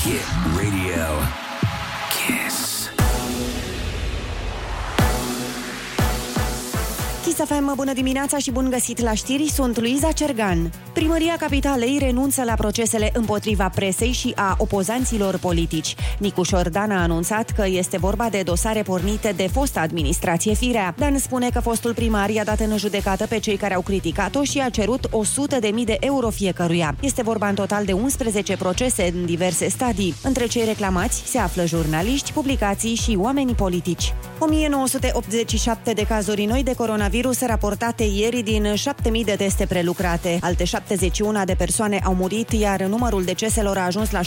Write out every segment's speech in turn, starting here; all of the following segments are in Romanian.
Hit Radio. Kiss FM, bună dimineața și bun găsit la știri, sunt Luiza Cergan. Primăria Capitalei renunță la procesele împotriva presei și a opozanților politici. Nicu Șordan a anunțat că este vorba de dosare pornite de fosta administrație Firea. Dan spune că fostul primar i-a dat în judecată pe cei care au criticat-o și a cerut 100.000 de euro fiecăruia. Este vorba în total de 11 procese în diverse stadii. Între cei reclamați se află jurnaliști, publicații și oameni politici. 1987 de cazuri noi de coronavirus raportate ieri din 7000 de teste prelucrate. Alte 71 de persoane au murit, iar numărul deceselor a ajuns la 16.725.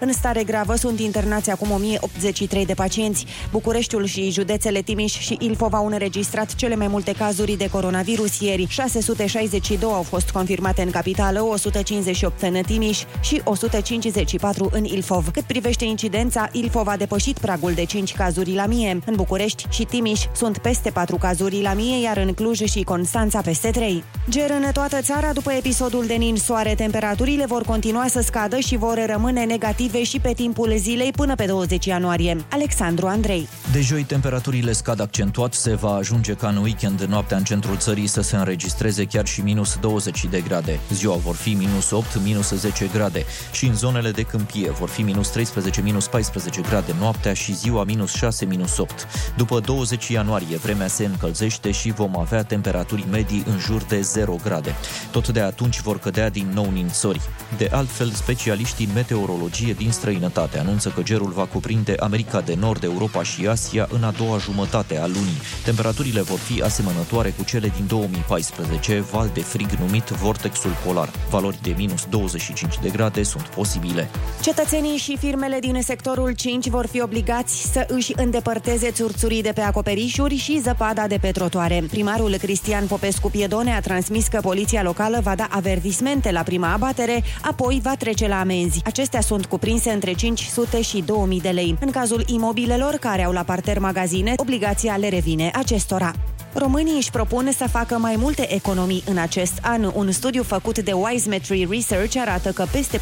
În stare gravă sunt internați acum 1083 de pacienți. Bucureștiul și județele Timiș și Ilfov au înregistrat cele mai multe cazuri de coronavirus ieri. 662 au fost confirmate în capitală, 158 în Timiș și 154 în Ilfov. Cât privește incidența, Ilfov a depășit pragul de 5 cazuri la mie. În București și Timiș sunt peste 4 cazuri la mie, iar în Cluj și Constanța peste 3. Ger în toată țara, după episodul de nin-soare, temperaturile vor continua să scadă și vor rămâne negative și pe timpul zilei până pe 20 ianuarie. Alexandru Andrei. De joi, temperaturile scad accentuat, se va ajunge ca în weekend noaptea în centrul țării să se înregistreze chiar și minus 20 de grade. Ziua vor fi minus 8, minus 10 grade și în zonele de câmpie vor fi minus 13, minus 14 grade noaptea și ziua minus 6, minus 8. După 20 ianuarie, vremea se încălzește și vom avea temperaturi medii în jur de 0 grade. Tot de atunci vor cădea din nou nințori. De altfel, specialiștii în meteorologie din străinătate anunță că gerul va cuprinde America de Nord, Europa și Asia în a doua jumătate a lunii. Temperaturile vor fi asemănătoare cu cele din 2014, val de frig numit vortexul polar. Valori de minus 25 de grade sunt posibile. Cietățenii și firmele din sectorul 5 vor fi obligați să își îndepărteze țurțurii de pe acoperișuri și zăpada de pe trotoare. Primarul Cristian Popescu Piedone a transmis că poliția locală va da avertismente la prima abatere, apoi va trece la amenzi. Acestea sunt cuprinse între 500 și 2000 de lei. În cazul imobilelor care au la parter magazine, obligația le revine acestora. Românii își propun să facă mai multe economii în acest an. Un studiu făcut de Wisemetry Research arată că peste 40%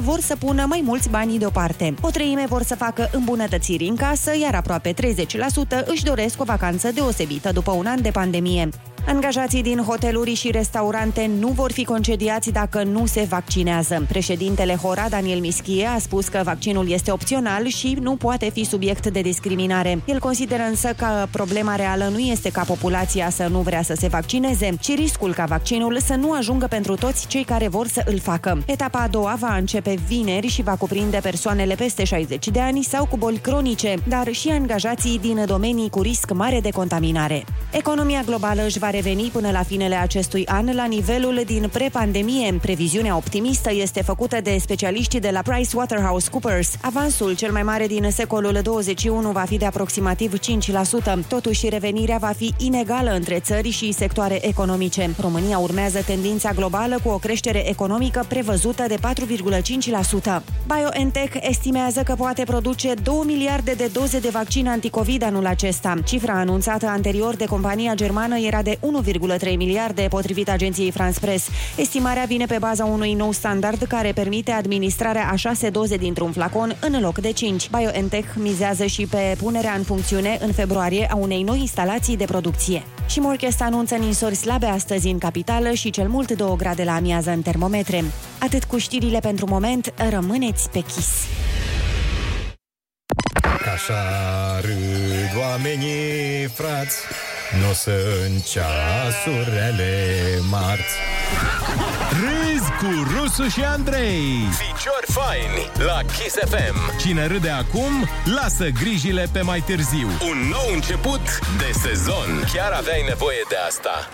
vor să pună mai mulți bani deoparte. O treime vor să facă îmbunătățiri în casă, iar aproape 30% își doresc o vacanță deosebită după un an de pandemie. Angajații din hoteluri și restaurante nu vor fi concediați dacă nu se vaccinează. Președintele Hora, Daniel Mischie, a spus că vaccinul este opțional și nu poate fi subiect de discriminare. El consideră însă că problema reală nu este ca populația să nu vrea să se vaccineze, ci riscul ca vaccinul să nu ajungă pentru toți cei care vor să îl facă. Etapa a doua va începe vineri și va cuprinde persoanele peste 60 de ani sau cu boli cronice, dar și angajații din domenii cu risc mare de contaminare. Economia globală își va reveni până la finele acestui an la nivelul din pre-pandemie. Previziunea optimistă este făcută de specialiștii de la PricewaterhouseCoopers. Avansul cel mai mare din secolul 21 va fi de aproximativ 5%. Totuși, revenirea va fi inegală între țări și sectoare economice. România urmează tendința globală cu o creștere economică prevăzută de 4,5%. BioNTech estimează că poate produce 2 miliarde de doze de vaccin anticovid anul acesta. Cifra anunțată anterior de compania germană era de 1,3 miliarde, potrivit agenției France Press. Estimarea vine pe baza unui nou standard care permite administrarea a 6 doze dintr-un flacon în loc de 5. BioNTech mizează și pe punerea în funcțiune în februarie a unei noi instalații de producție. Și Morchest anunță ninsori slabe astăzi în capitală și cel mult 2 grade la amiază în termometre. Atât cu știrile pentru moment, rămâneți pe chis. Așa râd oamenii, frați Nu sunt ceasurile marți. Râzi cu Rusu și Andrei Ficiori faini la Kiss FM Cine râde acum, lasă grijile pe mai târziu Un nou început de sezon Chiar aveai nevoie de asta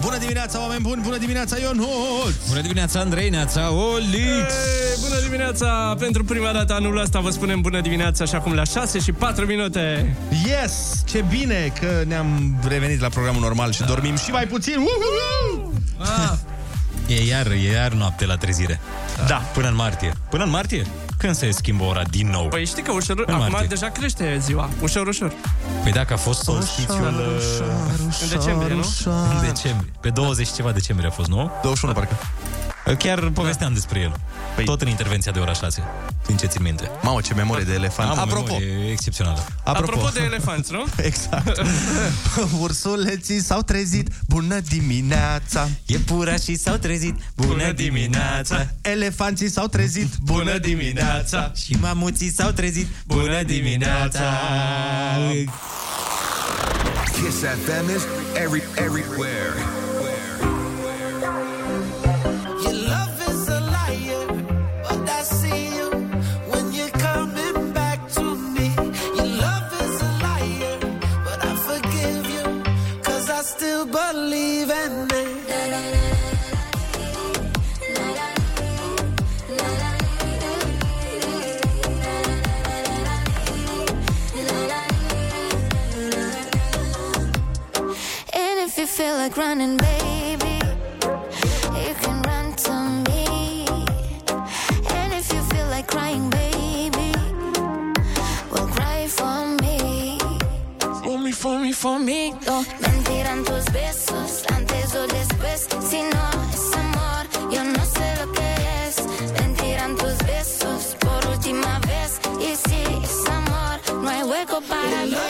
Bună dimineața, oameni buni! Bună dimineața, Ionut! Bună dimineața, Andrei, neața, Olix! Ei, bună dimineața! Pentru prima dată anul ăsta vă spunem bună dimineața așa cum la 6 și 4 minute. Yes! Ce bine că ne-am revenit la programul normal și dormim și mai puțin! Uhuhu! Ah. E iar, e iar noapte la trezire. Da. Până în martie. Până în martie? Când se schimbă ora din nou? Păi știi că ușor, În acum martie. deja crește ziua, ușor, ușor. Păi dacă a fost solstițiul uh, În decembrie, nu? în decembrie. Pe 20 și ceva decembrie a fost, nu? 21 parcă. Chiar povesteam despre el. Păi... Tot în intervenția de ora 6. Din ce țin minte. Mamă, ce memorie de elefant. Am o Apropo, memorie excepțională. apropo, Apropo de elefanți, nu? Exact. Ursuleții s-au trezit, bună dimineața. Iepurașii s-au trezit, bună dimineața. Elefanții s-au trezit, bună dimineața. Și mamuții s-au trezit, bună dimineața. Kiss FM is every everywhere. Still believe in it. And if you feel like running, baby, you can run to me. And if you feel like crying, baby, well, cry for me. For me, for me, for me. Oh, tus besos antes o después. Si no es amor, yo no sé lo que es. Mentirán tus besos por última vez. Y si es amor, no hay hueco para Your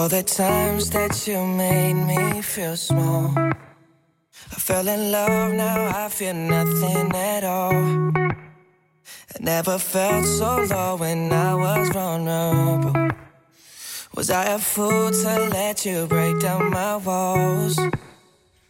all the times that you made me feel small. I fell in love, now I feel nothing at all. I never felt so low when I was vulnerable. Was I a fool to let you break down my walls?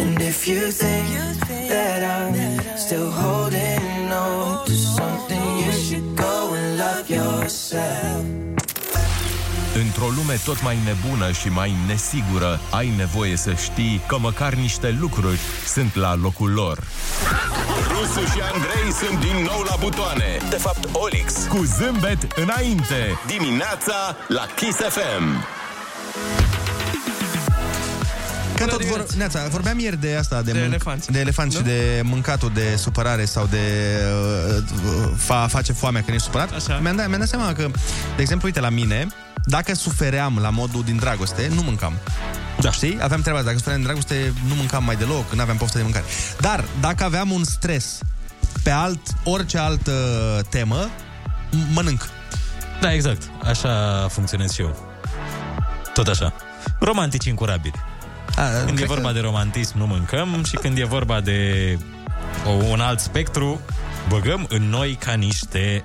And if you think that I'm still holding on to something, you should go and love yourself. Într-o lume tot mai nebună și mai nesigură, ai nevoie să știi că măcar niște lucruri sunt la locul lor. Rusu și Andrei sunt din nou la butoane. De fapt, Olix. Cu zâmbet înainte. Dimineața la Kiss FM. Că tot vor, Neața, vorbeam ieri de asta, de, De mânc- elefanți. de elefanți și Nu? de mâncatul de supărare sau de uh, fa, face foamea când ești supărat. Așa. Mi-am dat, mi-am dat seama că, de exemplu, uite, la mine, dacă sufeream la modul din dragoste, nu mâncam. Da. Știi? Aveam treaba asta. Dacă sufeream din dragoste, nu mâncam mai deloc, nu aveam poftă de mâncare. Dar, dacă aveam un stres pe alt, orice altă temă, m- mănânc. Da, exact. Așa funcționez și eu. Tot așa. Romantici incurabili. A, Când e cred vorba că- de romantism, nu mâncăm și când e vorba de o, un alt spectru, băgăm în noi ca niște...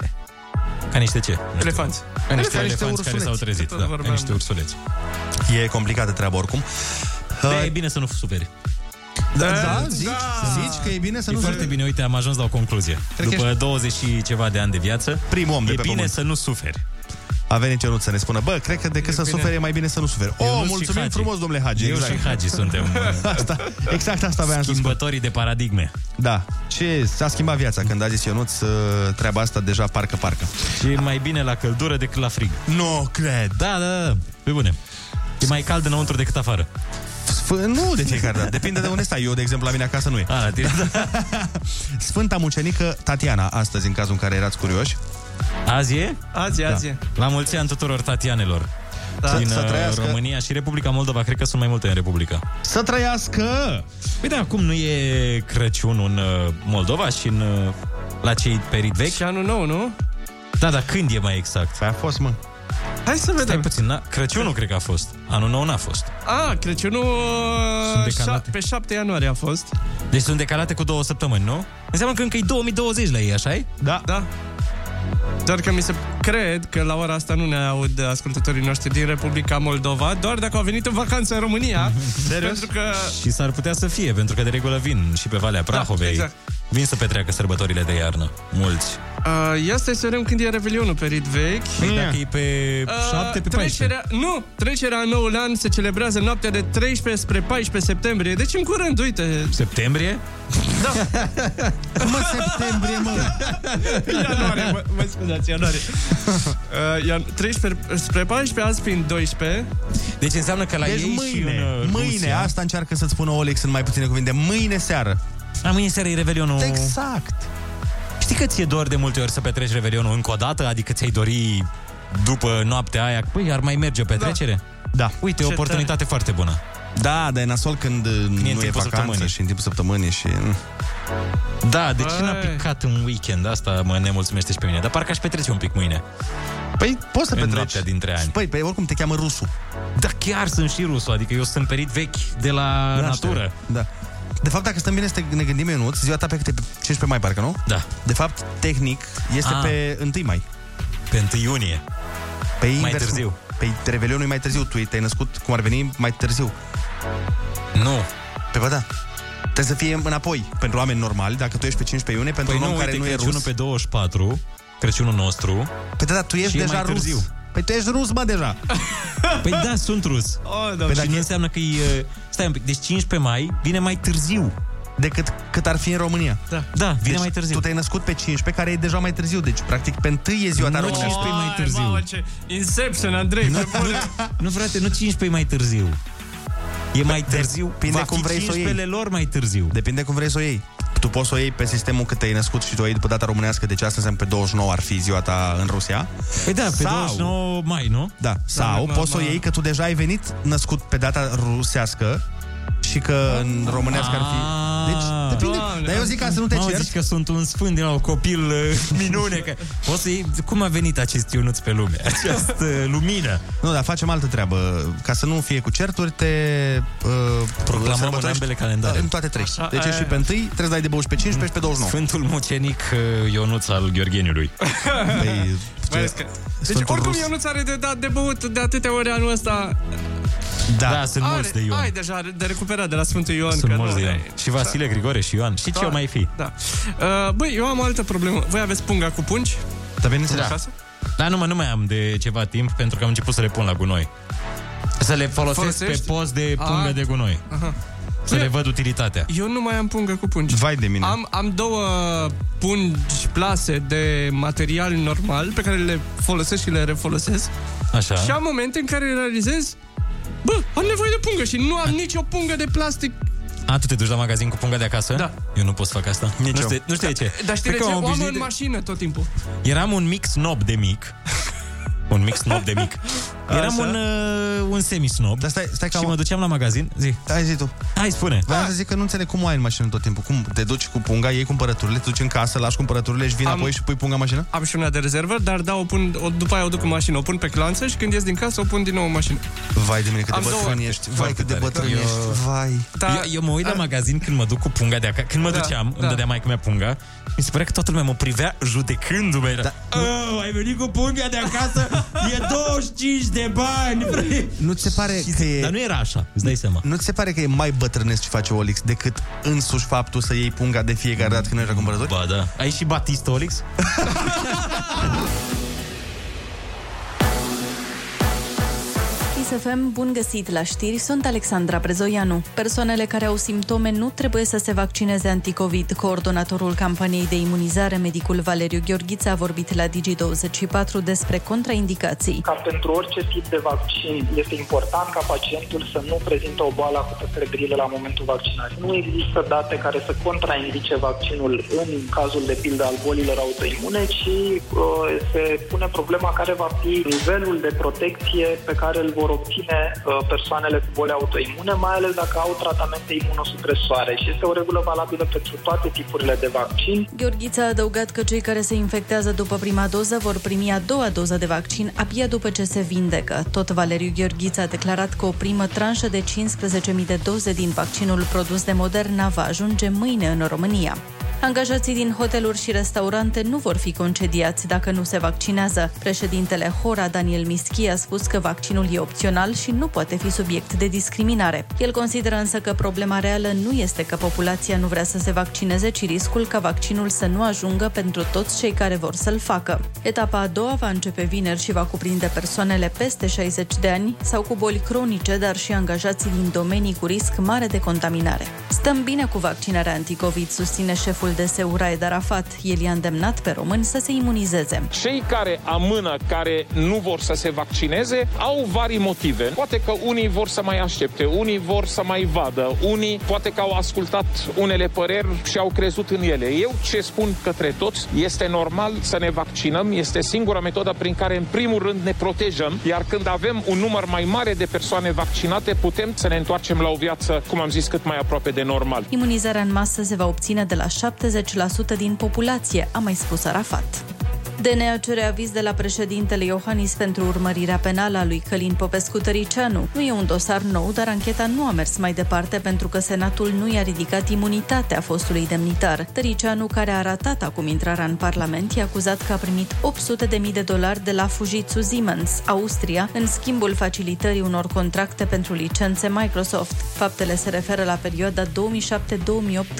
Ca niște ce? Nu știu. Elefanți. Ca niște Ca niște elefanți care ursuleți. s-au trezit. Tot Da, ca vorbeam. niște ursuleți. E complicată treaba oricum. De e bine să nu superi. Da, da, zici, zici că e bine să E nu foarte bine, uite, am ajuns la o concluzie. Cred că După 20 și ceva de ani de viață, Primul om de e pe bine pământ. să nu suferi. A venit Ionut să ne spună, bă, cred că decât să bine. suferi e mai bine să nu suferi. Oh, Ionuț și mulțumim Hagi. frumos, domnule Hagi. Eu exact. și Hagi suntem Asta, exact asta aveam să spun. schimbătorii de paradigme. Da. Ce s-a schimbat viața când a zis Ionut treaba asta deja parcă parcă. Și e mai bine la căldură decât la frig. Nu cred. Da, da, da, pe bune. E mai cald înăuntru decât afară. F- nu de fiecare dată, depinde de unde stai. Eu, de exemplu, la mine acasă nu e. A, la tine. Sfânta mucenică Tatiana, astăzi, în cazul în care erați curioși. Azi e? Azi, e, azi. e. La mulți ani tuturor tatianelor. Da. Din Să uh, trăiască. România și Republica Moldova, cred că sunt mai multe în Republica. Să trăiască! Uite, acum nu e Crăciun în uh, Moldova și în, uh, la cei perit vechi? Și anul nou, nu? Da, dar când e mai exact? Păi a fost, mă. Hai să Stai vedem. puțin, na? Crăciunul cred că a fost. Anul nou n-a fost. A, Crăciunul Sunt uh, decalate. șa- pe 7 ianuarie a fost. Deci sunt decalate cu două săptămâni, nu? Înseamnă că încă e 2020 la ei, așa e? Da. Da. Doar că mi se cred că la ora asta nu ne aud ascultătorii noștri din Republica Moldova, doar dacă au venit în vacanță în România. Serios? Pentru că Și s-ar putea să fie, pentru că de regulă vin și pe Valea Prahovei. exact. Vin să petreacă sărbătorile de iarnă. Mulți. Uh, ia stai să vedem când e Revelionul pe rit vechi. Păi dacă e pe 7, pe 14. trecerea, Nu, trecerea în noul an se celebrează noaptea de 13 spre 14 septembrie. Deci în curând, uite. Septembrie? Mă, septembrie, mă! Ianuarie, mă, mă scuzați, ianuarie. Uh, ian- 13 spre 14, azi fiind 12. Deci înseamnă că la Deci ei și mâine, în uh, mâine, Rusia... asta încearcă să-ți spună Olex în mai puține cuvinte. Mâine seară. A, mâine seara e Revelionul... Exact. Știi că ți-e dor de multe ori să petreci Revelionul încă o dată? Adică ți-ai dori după noaptea aia, păi ar mai merge o petrecere? Da. Uite, o Ce oportunitate foarte bună. Da, dar e nasol când uh, nu e timpul vacanță săptămânii. și în timpul săptămânii și... mm. Da, de ce Băi. n-a picat în weekend? Asta mă nemulțumește și pe mine. Dar parcă aș petrece un pic mâine. Păi poți să În petreci. noaptea dintre ani. Păi, păi oricum te cheamă rusul. Da, chiar sunt și rusul, adică eu sunt perit vechi de la natură. Da. De fapt, dacă stăm bine să te- ne gândim, Ionuț, ziua ta pe câte? Pe 15 mai, parcă, nu? Da, De fapt, tehnic, este Ah. pe 1 mai. pe 1 iunie. Pe Mai invers, târziu. Pe Revelionul e mai târziu. Tu te-ai născut, cum ar veni, mai târziu. Nu. Pe bă, da. Trebuie să fie înapoi pentru oameni normali, dacă tu ești pe 15 iunie, pentru Păi un nu, om care uite, nu e Crăciunul rus. pe 24, Crăciunul nostru. Păi da, da, tu ești și e deja mai rus. târziu. Păi tu ești rus, mă, deja. Păi da, sunt rus. Oh, da. Păi și dacă nu e- înseamnă că e... Stai un pic, deci 15 mai vine mai târziu. Decât cât ar fi în România. Da. Da, vine Deci mai târziu. tu te-ai născut pe 15, care e deja mai târziu. Deci, practic, pe 1 e ziua ta Nu, românească. 15 mai Ai, târziu. Mamă, ce Inception, Andrei. Nu, pe bune. nu, frate, nu 15 mai târziu. E mai târziu. depinde Va cum fi vrei să o iei. 15 lor mai târziu. Depinde cum vrei să o iei. Tu poți să o iei pe sistemul cât te-ai născut și tu o iei după data românească, deci asta înseamnă pe 29 ar fi ziua ta în Rusia. Păi da, pe Sau- 29 mai, nu? Da. Sau da, poți să o da. iei că tu deja ai venit născut pe data rusească și că în românească ar fi... Deci, depinde. Doamne, Dar eu zic ca să nu te Mamă, cerți. zici că sunt un sfânt din nou, copil uh, minune. Că poți să iei... Cum a venit acest Ionuț pe lume? Această lumină. Nu, dar facem altă treabă. Ca să nu fie cu certuri, te uh, Proclamăm în sărbătorești ambele calendare. În toate trei. Așa, deci aia, ești și aia. pe 1, trebuie să dai de băuși pe 15 și pe 29. Sfântul mucenic uh, Ionuț al Gheorgheniului. Păi, Mai ales că... Deci Sfântul oricum Rus. eu nu are de dat de băut de atâtea ori anul ăsta. da. Da, sunt mulți de Ion. ai deja de recuperat de la Sfântul Ion. Sunt că mulți nu, de Ion. e- Și Vasile, Grigore și Ioan. Și ce Da. o mai fi? Da. Uh, băi, eu am o altă problemă. Voi aveți punga cu pungi? Dar bineînțeles. Da. Acasă? Dar nu, mă, nu mai am de ceva timp pentru că am început să le pun la gunoi. Să le folosesc Folosești? pe post de pungă Ah. de gunoi. Aha. Să le văd utilitatea. Eu nu mai am pungă cu pungi. Vai de mine. Am, am două pungi plase de material normal pe care le folosesc și le refolosesc. Așa. Și am momente în care realizez Bă, am nevoie de pungă și nu am nicio pungă de plastic. A, tu te duci la magazin cu punga de acasă? Da. Eu nu pot să fac asta. Nici nu, eu. știu, nu știu de ce. Dar știi Cred de că ce? m-am O am obișnuit în de- mașină tot timpul. Eram un mic snob de mic. un mic snob de mic. Eram Așa. un, uh, un semi-snob. Dar stai, stai că și am... mă duceam la magazin. Zi. Hai zi tu. Hai, spune. Vreau să zic că nu înțeleg cum o ai în mașină tot timpul. Cum te duci cu punga, iei cumpărăturile, te duci în casă, lași cumpărăturile și vii Am- apoi și pui punga în mașină? Am și una de rezervă, dar da, o pun, o, după aia o duc în mașină, o pun pe clanță și când ies din casă o pun din nou în mașină. Vai de mine, cât de Am două. bătrân ești. Vai, cât de tare. bătrân Eu- ești. Vai. Da, Eu, eu mă uit la magazin când mă duc cu punga de acasă. Când mă Da, duceam, da. îmi dădea maică mea punga. Mi se părea că toată lumea mă privea judecându-mă. Era, Da. oh, ai venit cu punga de acasă? E 25 de bani, frate. Nu ți se pare că e... Dar nu era așa, îți dai seama. Nu ți se pare că e mai bătrânesc ce face Olix decât însuși faptul să iei punga de fiecare dată când mergi la cumpărături? Ba da. Ai și Batista, Olix? SFM, bun găsit la știri, sunt Alexandra Prezoianu. Persoanele care au simptome nu trebuie să se vaccineze anticovid. Coordonatorul campaniei de imunizare, medicul Valeriu Gheorghiță, a vorbit la Digi24 despre contraindicații. Ca pentru orice tip de vaccin, este important ca pacientul să nu prezintă o boală acută febrilă la momentul vaccinării. Nu există date care să contraindice vaccinul în cazul de pildă al bolilor autoimune, ci uh, se pune problema care va fi nivelul de protecție pe care îl vor obține uh, persoanele cu boli autoimune, mai ales dacă au tratamente imunosupresoare și este o regulă valabilă pentru toate tipurile de vaccin. Gheorghiță a adăugat că cei care se infectează după prima doză vor primi a doua doză de vaccin abia după ce se vindecă. Tot Valeriu Gheorghiță a declarat că o primă tranșă de 15.000 de doze din vaccinul produs de Moderna va ajunge mâine în România. Angajații din hoteluri și restaurante nu vor fi concediați dacă nu se vaccinează. Președintele Hora, Daniel Mischi, a spus că vaccinul e opțional și nu poate fi subiect de discriminare. El consideră însă că problema reală nu este că populația nu vrea să se vaccineze, ci riscul ca vaccinul să nu ajungă pentru toți cei care vor să-l facă. Etapa a doua va începe vineri și va cuprinde persoanele peste 60 de ani sau cu boli cronice, dar și angajații din domenii cu risc mare de contaminare. Stăm bine cu vaccinarea anticovid, susține șeful de Seurae Arafat. El i-a îndemnat pe români să se imunizeze. Cei care amână, care nu vor să se vaccineze, au vari motive. Poate că unii vor să mai aștepte, unii vor să mai vadă, unii poate că au ascultat unele păreri și au crezut în ele. Eu ce spun către toți, este normal să ne vaccinăm, este singura metodă prin care în primul rând ne protejăm, iar când avem un număr mai mare de persoane vaccinate, putem să ne întoarcem la o viață, cum am zis, cât mai aproape de normal. Imunizarea în masă se va obține de la 70% din populație, a mai spus Arafat. DNA cere aviz de la președintele Iohannis pentru urmărirea penală a lui Călin Popescu Tăricianu. Nu e un dosar nou, dar ancheta nu a mers mai departe pentru că Senatul nu i-a ridicat imunitatea fostului demnitar. Tăricianu, care a ratat acum intrarea în Parlament, i-a acuzat că a primit 800.000 de dolari de la Fujitsu Siemens, Austria, în schimbul facilitării unor contracte pentru licențe Microsoft. Faptele se referă la perioada 2007-2008,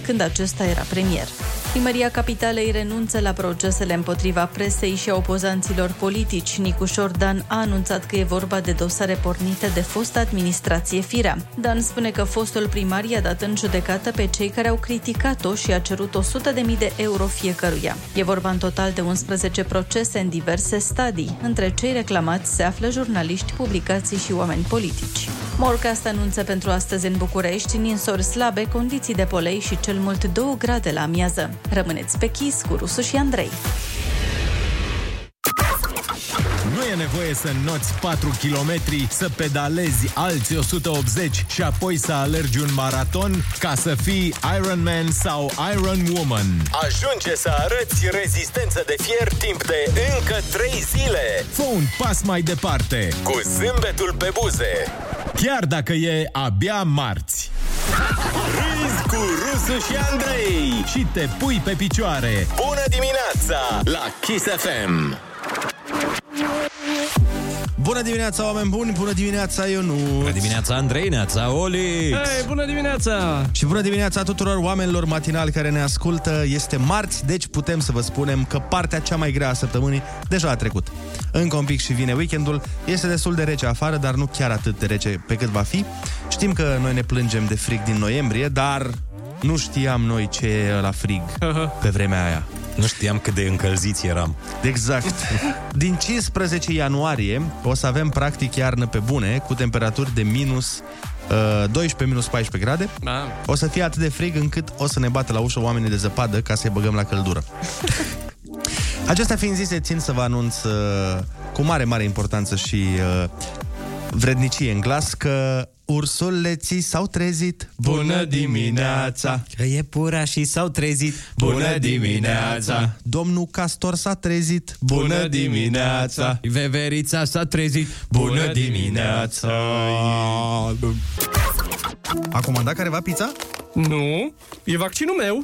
când acesta era premier. Primăria Capitalei renunță la procesele împotriva presei și a opozanților politici. Nicușor Dan a anunțat că e vorba de dosare pornite de fosta administrație Firea. Dan spune că fostul primar i-a dat în judecată pe cei care au criticat-o și a cerut 100.000 de euro fiecăruia. E vorba în total de 11 procese în diverse stadii. Între cei reclamați se află jurnaliști, publicații și oameni politici. Morcast anunță pentru astăzi în București ninsori slabe, condiții de polei și cel mult 2 grade la amiază. Rămâneți pe chis cu Rusu și Andrei. Nu e nevoie să înnoți 4 km, să pedalezi alți 180 și apoi să alergi un maraton ca să fii Ironman sau Iron Woman. Ajunge să arăți rezistență de fier timp de încă 3 zile. Fă un pas mai departe. Cu zâmbetul pe buze. Chiar dacă e abia marți. Râzi cu Rusu și Andrei. Și te pui pe picioare. Bună dimineața la Kiss FM. Bună dimineața, oameni buni! Bună dimineața, Ionu! Bună dimineața, Andrei, neața, Olix! Hei, bună dimineața! Și bună dimineața tuturor oamenilor matinali care ne ascultă. Este marți, deci putem să vă spunem că partea cea mai grea a săptămânii deja a trecut. Încă un pic și vine weekendul. Este destul de rece afară, dar nu chiar atât de rece pe cât va fi. Știm că noi ne plângem de frig din noiembrie, dar nu știam noi ce e la frig pe vremea aia. Nu știam cât de încălziți eram. Exact. Din 15 ianuarie o să avem practic iarnă pe bune, cu temperaturi de minus uh, 12, minus 14 grade. Da. O să fie atât de frig încât o să ne bată la ușă oamenii de zăpadă ca să-i băgăm la căldură. Acestea fiind zise, țin să vă anunț uh, cu mare, mare importanță și uh, vrednicie în glas că ursuleții s-au trezit. Bună dimineața! Că e pura și s-au trezit. Bună dimineața! Domnul Castor s-a trezit. Bună dimineața! Veverița s-a trezit. Bună dimineața! A comandat careva pizza? Nu, e vaccinul meu.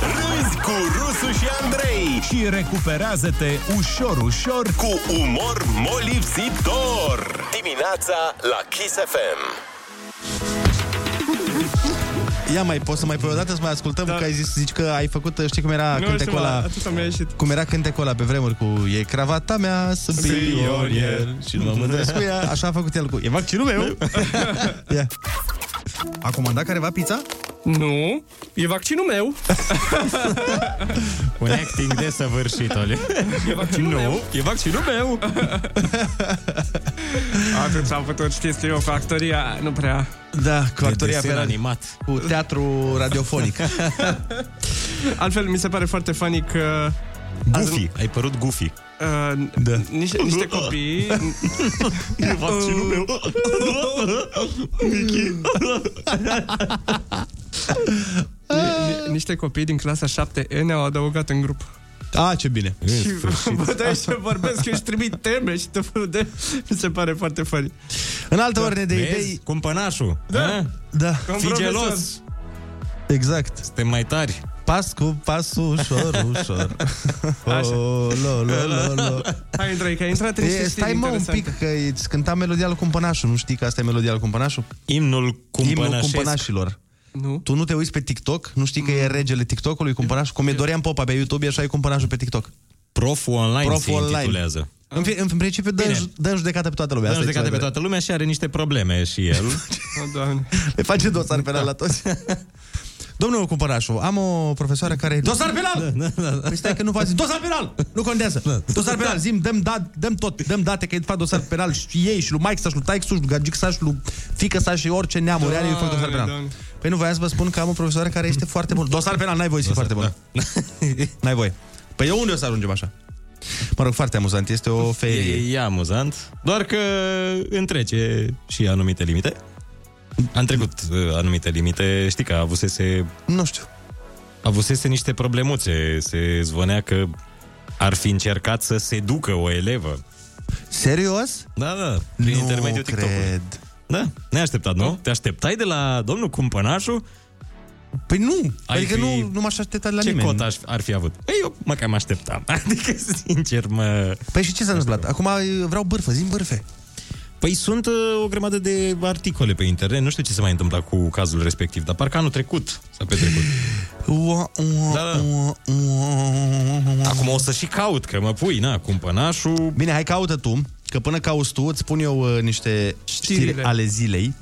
Râzi cu Rusu și Andrei. Și recuperează-te ușor, ușor Cu umor molipsitor. Dimineața la Kiss FM. Ia mai, poți să mai pui o dată să mai ascultăm? Da. Că ai zis, zici că ai făcut, știi cum era Nu cântecul știu, ăla? atâta mi-a ieșit. Cum era cântecul ăla pe vremuri cu E cravata mea, sunt pionier Și nu mă mândresc cu ea Așa a făcut el cu E vaccinul meu Ia. A comandat careva pizza? Nu, e vaccinul meu. Un acting desăvârșit, Oli. E vaccinul Nu, meu. e vaccinul meu. Atât am putut, știți că eu cu actoria nu prea... Da, cu actoria desen pe radio- animat. Cu teatru radiofonic Altfel, mi se pare foarte funny că... Goofy, ai părut Goofy. Uh, Da. niște, niște copii E vaccinul meu. ni- ni- Niște copii din clasa 7E ne-au adăugat în grup A, ce bine Și vă dai să vorbesc Eu își trimit teme și tot felul de Mi se pare foarte funny În altă ordine de Vezi? idei Cumpănașul. Da. Da. Da, Ca un Fii profesor. gelos. exact Suntem mai tari. Pas cu pas ușor, ușor. Așa. Oh, lo, lo, lo, lo. Hai, Andrei, că ai intrat în niște E, stili stai mă un interesante. pic, că îți cânta melodia lui Cumpănașul. Nu știi că asta e melodia lui Cumpănașul? Imnul Imnul cumpănașesc. Cumpănașilor. Nu. Tu nu te uiți pe TikTok? Nu știi că e regele TikTok-ului Cumpănașul? Cum e Dorian Popa pe YouTube, e așa e Cumpănașul pe TikTok. Proful online Proful se online. intitulează. În, fi, în principiu dă, Bine. în, dă în judecată pe toată lumea. Dă în Asta e judecată cel pe mai toată lumea și are niște probleme și el. O, Doamne. Le face dosar penal la toți. Domnul Cumpărașu, am o profesoară care... Dosar penal! Păi stai că nu faci... Dosar penal! Nu contează. Dosar penal, zim, dăm, da, dăm tot, dăm date că e fac dosar penal și ei și lui Mike sa și lui Taic și lui Gagic sa și lui fică sa și orice neamuri are, eu fac dosar penal. Doamne. Păi nu voiam să vă spun că am o profesoară care este foarte bună. Dosar penal, n-ai voie să fii foarte bună. N-ai voie. Păi eu unde o să ajungem așa? Mă rog, foarte amuzant, este o ferie. E, e amuzant, doar că întrece și anumite limite. Am trecut uh, anumite limite, știi că avusese... Nu știu. Avusese niște problemuțe, se zvonea că ar fi încercat să seducă o elevă. Serios? Da, da, prin Nu intermediul TikTok-ului. cred. Da, neașteptat, nu? Te așteptai de la domnul Cumpănașu? Păi nu, Ai adică fi- nu, nu m-aș aștepta de la Ce nimeni. cot aș, ar fi avut? Păi eu mă cam așteptam. Adică, sincer, mă... Păi și ce s-a întâmplat? Acum vreau bârfă, zi bârfe. Păi sunt uh, o grămadă de articole pe internet, nu știu ce se mai întâmplă cu cazul respectiv, dar parcă anul trecut s-a petrecut. Ua, ua, Da, da. ua, ua. Acum o să și caut, că mă pui, na, cumpănașul... Bine, hai caută tu, că până cauți tu, îți spun eu uh, niște știri Știrile. ale zilei.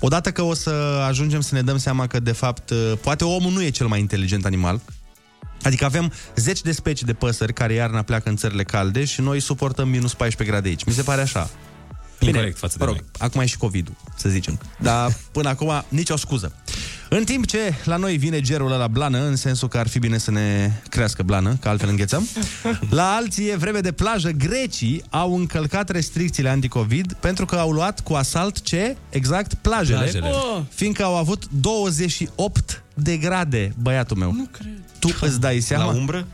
Odată că o să ajungem să ne dăm seama că, de fapt, uh, poate omul nu e cel mai inteligent animal, Adică avem zeci de specii de păsări care iarna pleacă în țările calde și noi suportăm minus 14 grade aici. Mi se pare așa. Incorect față de mă rog, noi. acum e și COVID-ul, să zicem. Dar până acum nicio scuză. În timp ce la noi vine gerul ăla blană, în sensul că ar fi bine să ne crească blană, că altfel înghețăm, la alții e vreme de plajă. Grecii au încălcat restricțiile anticovid pentru că au luat cu asalt ce? Exact, plajele. Plajele. Oh. Fiindcă au avut 28 de grade, băiatul meu. Nu cred. Tu îți dai seama? La umbră?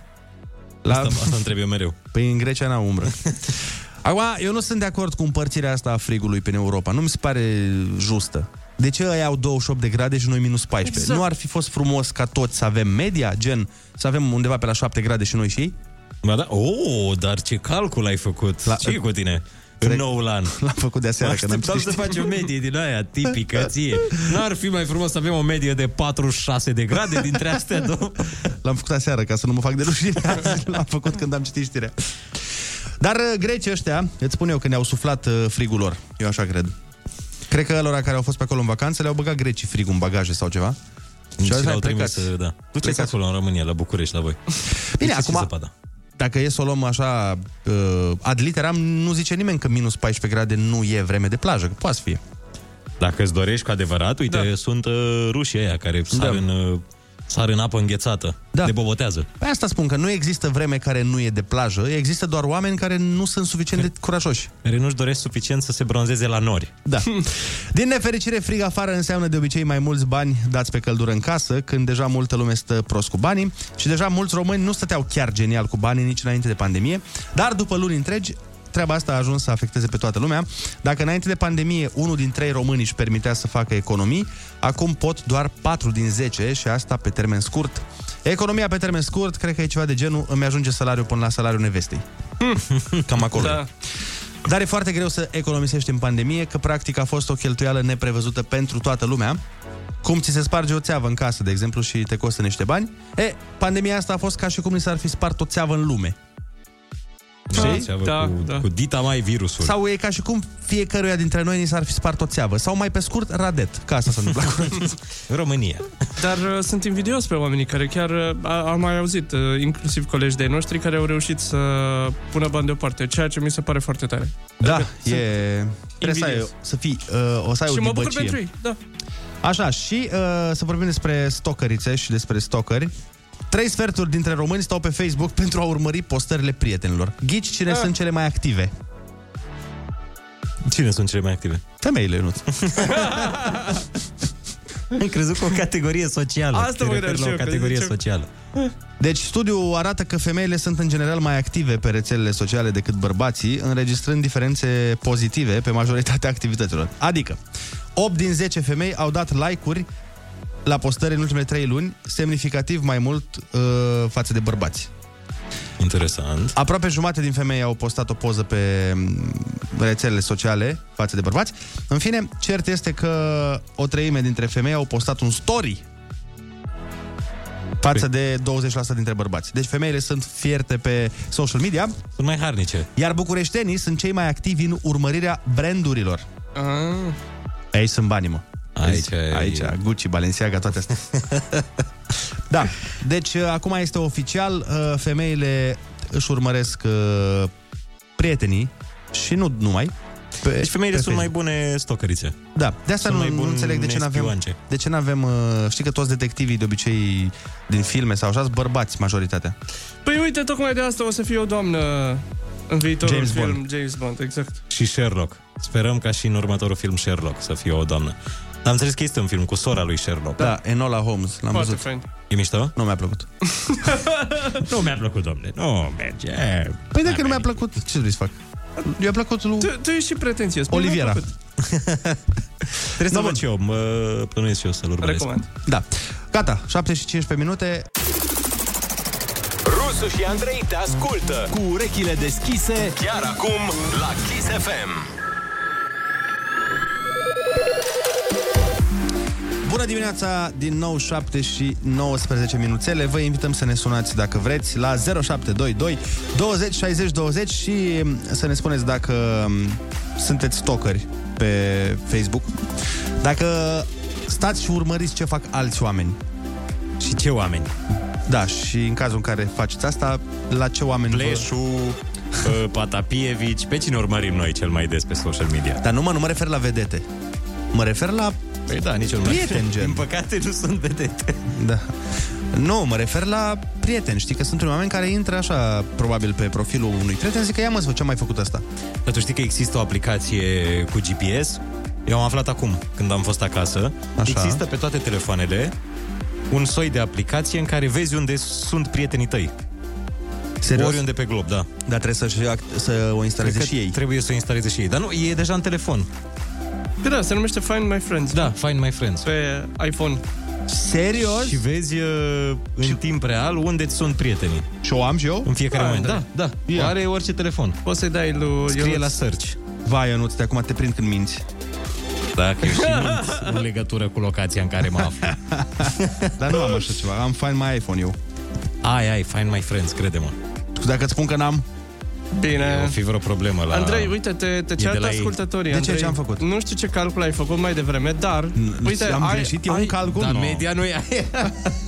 La... Asta, asta îmi trebuie mereu. Păi în Grecia n-au umbră. Acum, eu nu sunt de acord cu împărțirea asta a frigului pe Europa. Nu mi se pare justă. De ce ei au 28 de grade și noi minus 14? Exact. Nu ar fi fost frumos ca toți să avem media, gen să avem undeva pe la 7 grade și noi și ei? Ba da? Oh, dar ce calcul ai făcut? La- La... ce e cu tine? În noul an. L-am făcut de aseară, Mă că n-am așteptam citit să faci o medie din aia tipică ție. N-ar fi mai frumos să avem o medie de 46 de grade dintre astea două? L-am făcut aseară ca să nu mă fac de rușine. Azi L-am făcut când am citit știrea. Dar uh, grecii ăștia, îți spun eu că ne-au suflat uh, frigul lor. Eu așa cred. Cred că lor care au fost pe acolo în vacanță le-au băgat grecii frigul în bagaje sau ceva. Și azi l-au ai trimis, plecat. da. Tu Plecați acolo în România, la București, la voi. Bine, Deci, acum- ce zăpadă? Dacă e să o luăm așa uh, ad literam, nu zice nimeni că minus 14 grade nu e vreme de plajă, că poate să fie. Dacă îți dorești cu adevărat, uite, da. sunt uh, rușii aia care sar, Da. da. în, uh, sar în apă înghețată. Da. De bobotează. Pe asta spun că nu există vreme care nu e de plajă, există doar oameni care nu sunt suficient de curajoși. Care nu-și doresc suficient să se bronzeze la nori. Da. Din nefericire, frig afară înseamnă de obicei mai mulți bani dați pe căldură în casă, când deja multă lume stă prost cu banii și deja mulți români nu stăteau chiar genial cu banii nici înainte de pandemie, dar după luni întregi treaba asta a ajuns să afecteze pe toată lumea. Dacă înainte de pandemie unul din trei români își permitea să facă economii, acum pot doar 4 din 10 și asta pe termen scurt. Economia pe termen scurt, cred că e ceva de genul îmi ajunge salariul până la salariul nevestei. Cam acolo. Da. e. Dar e foarte greu să economisești în pandemie, că practic a fost o cheltuială neprevăzută pentru toată lumea. Cum ți se sparge o țeavă în casă, de exemplu, și te costă niște bani. E, pandemia asta a fost ca și cum ni s-ar fi spart o țeavă în lume. Știi? Da, Da, cu, da. cu dita mai virusul. Sau e ca și cum fiecăruia dintre noi ni s-ar fi spart o țeavă. Sau mai pe scurt, radet. Ca asta se întâmplă acum. România. Dar uh, sunt invidios pe oamenii care chiar uh, a- am mai auzit, uh, inclusiv colegi de noștri care au reușit să pună bani deoparte, ceea ce mi se pare foarte tare. Da, Adică sunt e... Trebuie să, ai, invidios. să fii, uh, o să ai Și o mă bucur dibăcie. pentru ei, da. Așa, și uh, să vorbim despre stocărițe și despre stocări. Trei sferturi dintre români stau pe Facebook pentru a urmări postările prietenilor. Ghici cine Ah. sunt cele mai active? Cine sunt cele mai active? Femeile, nu. Am crezut că o categorie socială. Asta Te mă referi gândeam la și o eu, că categorie zicem- socială. Deci, studiul arată că femeile sunt în general mai active pe rețelele sociale decât bărbații, înregistrând diferențe pozitive pe majoritatea activităților. Adică, 8 din 10 femei au dat like-uri la postări în ultimele trei luni, semnificativ mai mult uh, față de bărbați. Interesant. Aproape jumate din femei au postat o poză pe mm, rețelele sociale față de bărbați. În fine, cert este că o treime dintre femei au postat un story față de 20% dintre bărbați. Deci femeile sunt fierte pe social media. Sunt mai harnice. Iar bucureștenii sunt cei mai activi în urmărirea brandurilor. Ah. Aici sunt banii, mă. Aici, Aici, Gucci, Balenciaga, toate astea. da, deci uh, acum este oficial, uh, femeile își urmăresc uh, prietenii și nu numai. Pe, Deci femeile pe sunt mai Facebook. bune stalkerițe. Da, de asta Sunt nu, mai nu buni înțeleg de ce nu avem nespioance. De ce nu avem uh, Știi că toți detectivii de obicei Din filme sau așa sunt bărbați majoritatea Păi uite, tocmai de asta o să fie o doamnă în viitorul James film Bond. James Bond, exact. Și Sherlock. Sperăm ca și în următorul film Sherlock să fie o doamnă. Am înțeles că este un film cu sora lui Sherlock. Da, Enola Holmes L-am Foarte văzut fain. E mișto? Nu mi-a plăcut nu mi-a plăcut, domne. Nu merge. Păi dacă nu mi-a plăcut Ce vrei să fac? Mi-a plăcut lui Tu, tu ești și pretențios. Mie mi-a Oliviera plăcut. Trebuie să văd și eu. Mă plănuiesc și eu să-l urmăresc. Recomand. Da, gata, 7 și 15 minute Rusu și Andrei te ascultă Cu urechile deschise chiar acum la Kiss FM. Bună dimineața, din nou 7 și 19 minuțele Vă invităm să ne sunați dacă vreți La 0722 20 60 20 Și mm, să ne spuneți dacă mm, sunteți stalkeri pe Facebook Dacă stați și urmăriți ce fac alți oameni Și ce oameni? Da, și în cazul în care faceți asta La ce oameni vă... Pleșu, uh, Patapievici, pe cine urmărim noi cel mai des pe social media? Dar nu mă, nu mă refer la vedete Mă refer la Păi da, nici eu nu Prieteni, gen. Din păcate nu sunt vedete. Da. Nu, mă refer la prieteni. Știi că sunt unii oameni care intră așa, probabil, pe profilul unui prieten, zic că ia mă, să ce am mai făcut asta. Dar tu știi că există o aplicație cu GPS? Eu am aflat acum, când am fost acasă. Așa. Există pe toate telefoanele un soi de aplicație în care vezi unde sunt prietenii tăi. Serios? Oriunde pe glob, da. Dar trebuie să, să o instaleze Cred că și ei. Trebuie să o instaleze și ei. Dar nu, e deja în telefon. Păi da, se numește Find My Friends. Da, Find My Friends. Pe iPhone. Serios? Și vezi uh, în timp real unde ți sunt prietenii. Și o am și eu? În fiecare Da, moment. da. Da, da. Ia. Are orice telefon. Poți să-i dai lui Scrie Ionuț. la search. Vai, Ionuț, de acum te prind când minți. Dacă eu și mint în legătură cu locația în care mă aflu. Dar nu am așa ceva, am Find My iPhone eu. Ai, ai, Find My Friends, crede-mă. Și dacă îți spun că n-am, Bine. O fi vreo problemă la... Andrei, uite, te, te de ceartă la ei. ascultătorii. De ce? Andrei. Ce am făcut? Nu știu ce calcul ai făcut mai devreme, dar... uite, am ai, greșit eu ai, un calcul? Dar No. media nu e aia.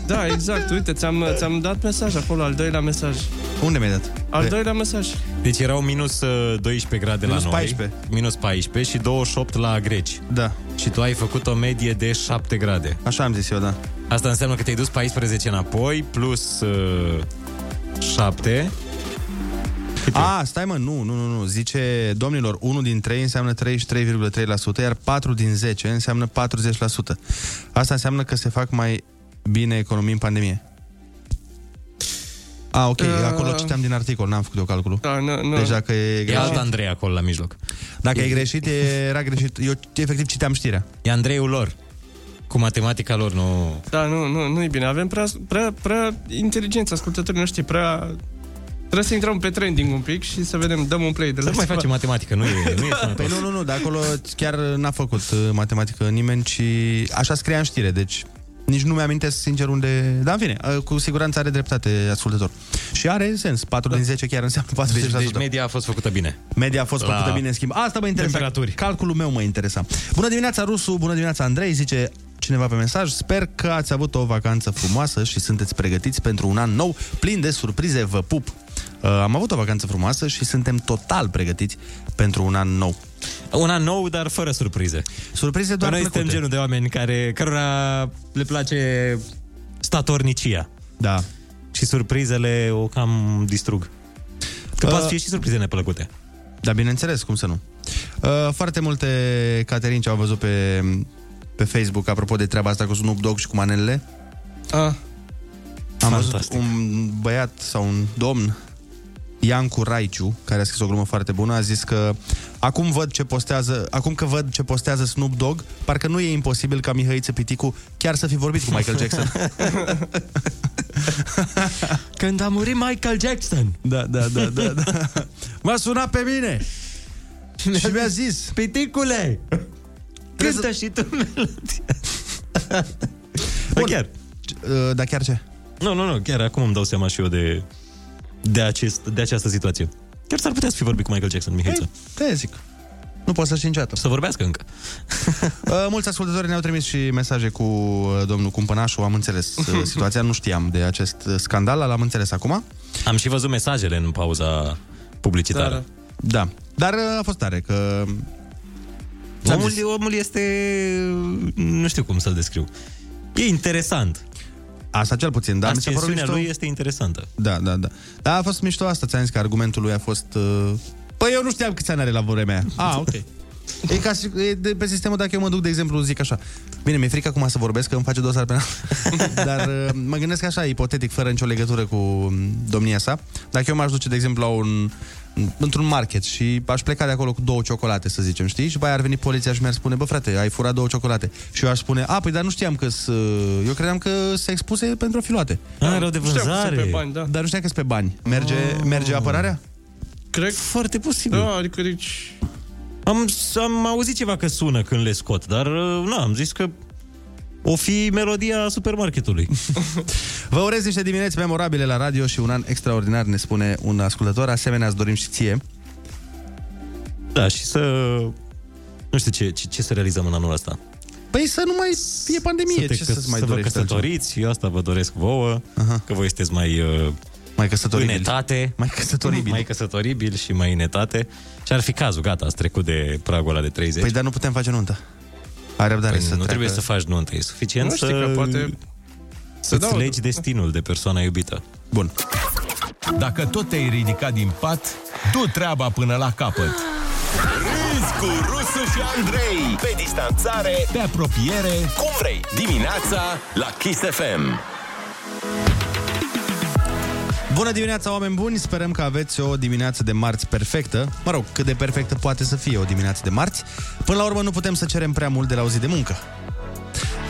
Da, exact. Uite, ți-am, ți-am dat mesaj acolo, al doilea mesaj. Unde mi-ai dat? Al Pe- doilea mesaj. Deci erau minus uh, 12 grade Minus la noi. 14. Minus 14 și 28 la greci. Da, Și tu ai făcut o medie de 7 grade. așa am zis eu, da. Asta înseamnă că te-ai dus 14 înapoi, plus uh, 7. A, stai mă, nu, nu, nu, nu. Zice, domnilor, 1 din 3 înseamnă 33,3%, iar 4 din 10 înseamnă 40%. Asta înseamnă că se fac mai bine economii în pandemie. A, ok, Uh. acolo citeam din articol, n-am făcut eu calculul. Da, nu, nu. Deci dacă e E alt greșit, Andrei acolo la mijloc. dacă e greșit, era greșit. Eu efectiv citeam știrea. E Andreiul lor. Cu matematica lor, nu... Da, nu, nu, nu e bine. Avem prea, prea, prea inteligență, ascultătorii noștri, prea... Trebuie să intrăm pe trending un pic și să vedem, dăm un play de Să la nu mai ceva. facem matematică, nu e, nu e sănătos. Păi nu, nu, nu, de acolo chiar n-a făcut uh, matematică nimeni, ci așa scria în știre, deci nici nu mi-amintesc sincer unde... Dar în fine, uh, cu siguranță are dreptate ascultător. Și are sens, 4 din 10 chiar înseamnă 40%. Deci, deci media a fost făcută bine. Media a fost La făcută bine în schimb. Asta mă interesa. temperaturi. Calculul meu mă interesa. Bună dimineața, Rusu, bună dimineața, Andrei, zice cineva pe mesaj. Sper că ați avut o vacanță frumoasă și sunteți pregătiți pentru un an nou, plin de surprize. Vă pup! Uh, am avut o vacanță frumoasă și suntem total pregătiți pentru un an nou. Un an nou, dar fără surprize. Surprize Că doar noi plăcute. suntem genul de oameni care, cărora le place statornicia. Da. Și surprizele o cam distrug. Că Uh, poate fi și surprize neplăcute. Da, bineînțeles, cum să nu. Uh, foarte multe caterinci au văzut pe, pe Facebook, apropo de treaba asta cu Snoop Dogg și cu manelele. Ah, Am văzut Fantastic. un băiat sau un domn, Iancu Raiciu, care a scris o glumă foarte bună, a zis că Acum văd ce postează, acum că văd ce postează Snoop Dogg, parcă nu e imposibil ca Mihăiță Piticu chiar să fi vorbit cu Michael Jackson. Când a murit Michael Jackson. Da, da, da, da, da. M-a sunat pe mine. Și mi-a zis, Piticule, cântă și tu melodia. da, chiar. Uh, da, chiar ce? Nu, nu, nu, chiar acum îmi dau seama și eu de, de, acest, de această situație. Chiar s-ar putea să fi vorbit cu Michael Jackson, Mihaiță. Te zic. Nu poți să știi niciodată. Să vorbească încă. Uh, mulți ascultători ne-au trimis și mesaje cu uh, domnul Cumpănașu. Am înțeles uh, situația, nu știam de acest uh, scandal, l-am înțeles acum. Am și văzut mesajele în pauza publicitară. Da. Dar uh, a fost tare că... Omul, omul este... Nu știu cum să-l descriu. E interesant. Asta cel puțin, dar mi se pare Ascensiunea mișto. lui este interesantă. Da, da, da. Dar a fost mișto asta, ți-am zis că argumentul lui a fost... Uh... Păi eu nu știam câți ani are la vremea aia. Ah, ok. E ca și, e de, pe sistemul dacă eu mă duc, de exemplu, zic așa. Bine, mi-e frică acum să vorbesc, că îmi face dosar penal. Dar uh, mă gândesc așa, ipotetic, fără nicio legătură cu um, domnia sa. Dacă eu m-aș duce, de exemplu, la un într-un market și aș pleca de acolo cu două ciocolate, să zicem, știi? Și după aia ar veni poliția și mi-ar spune, bă frate, ai furat două ciocolate. Și eu aș spune, a, păi dar nu știam că eu credeam că se expuse pentru a fi luate. Ah, erau de Știam că sunt vânzare. pe bani, da. Dar nu știam că sunt pe bani. Merge, merge apărarea? Cred Foarte posibil. Da, adică deci... Am, am auzit ceva că sună când le scot, dar uh, nu, am zis că o fi melodia supermarketului. Vă urez niște dimineți memorabile la radio și un an extraordinar, ne spune un ascultător. Asemenea, îți dorim și ție. Da, și să... Nu știu ce, ce, ce să realizăm în anul ăsta. Păi să nu mai fie pandemie, te ce că- să-ți mai să vă dorești altceva? căsătoriți, eu asta vă doresc vouă, Aha. că voi sunteți mai... Uh, mai căsătoribili. În etate. Mai căsătoribili. Mai căsătoribili și mai în etate. Și ar fi cazul, gata, ați trecut de pragul ăla de 30. Păi dar nu putem face nuntă. Ai răbdare Păi să nu treacă... trebuie să faci nuntă, e suficient Nu știu să... că poate- Să-ți dau- legi destinul de persoana iubită. Bun. Dacă tot te-ai ridicat din pat, du treaba până la capăt. Râzi cu Rusu și Andrei Pe distanțare Pe apropiere, Cum vrei Dimineața la Kiss FM Bună dimineața, oameni buni! Sperăm că aveți o dimineață de marți perfectă. Mă rog, cât de perfectă poate să fie o dimineață de marți. Până la urmă nu putem să cerem prea mult de la o zi de muncă.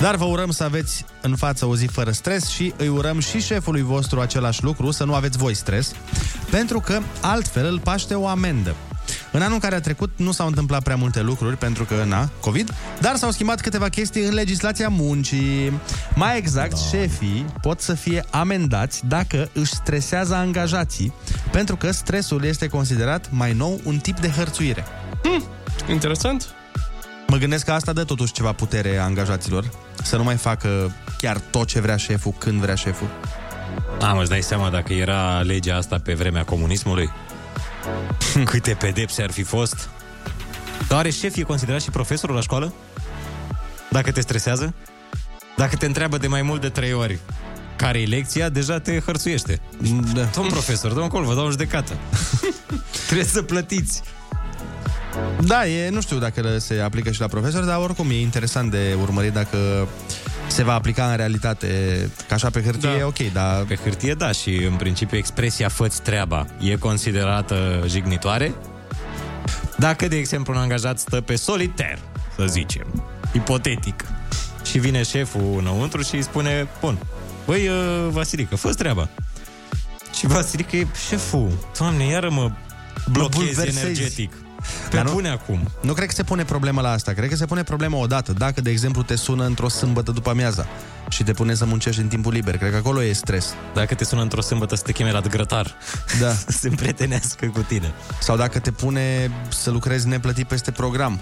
Dar vă urăm să aveți în față o zi fără stres și îi urăm și șefului vostru același lucru, să nu aveți voi stres, pentru că altfel îl paște o amendă. În anul care a trecut nu s-au întâmplat prea multe lucruri pentru că, na, COVID, dar s-au schimbat câteva chestii în legislația muncii. Mai exact, da. șefii pot să fie amendați dacă își stresează angajații, pentru că stresul este considerat mai nou un tip de hărțuire. Hm, interesant. Mă gândesc că asta dă totuși ceva putere angajaților, să nu mai facă chiar tot ce vrea șeful, când vrea șeful. Am, îți dai seama dacă era legea asta pe vremea comunismului? Câte pedepse ar fi fost? Dar are șef e considerat și profesorul la școală? Dacă te stresează? Dacă te întreabă de mai mult de trei ori care e lecția, deja te hărțuiește. Da. Domn profesor, domn col, vă dau în judecată. Trebuie să plătiți. Da, e, nu știu dacă se aplică și la profesori, dar oricum e interesant de urmărit dacă se va aplica în realitate, ca așa pe hârtie, Da. e ok, dar... Pe hârtie, da, și în principiu expresia făți treaba e considerată jignitoare? Dacă, de exemplu, un angajat stă pe soliter, să zicem, ipotetic, și vine șeful înăuntru și îi spune, bun, băi, uh, Vasilică, fă treaba. Și Vasilică e, șeful, doamne, iară mă blochezi bulversezi. energetic. Pe Dar nu- bune acum. Nu cred că se pune problema la asta. Cred că se pune problema odată. Dacă, de exemplu, te sună într-o sâmbătă după amiaza și te pune să muncești în timpul liber, cred că acolo e stres. Dacă te sună într-o sâmbătă să te cheme la grătar, Da. să se împrietenească cu tine. Sau dacă te pune să lucrezi neplătit peste program.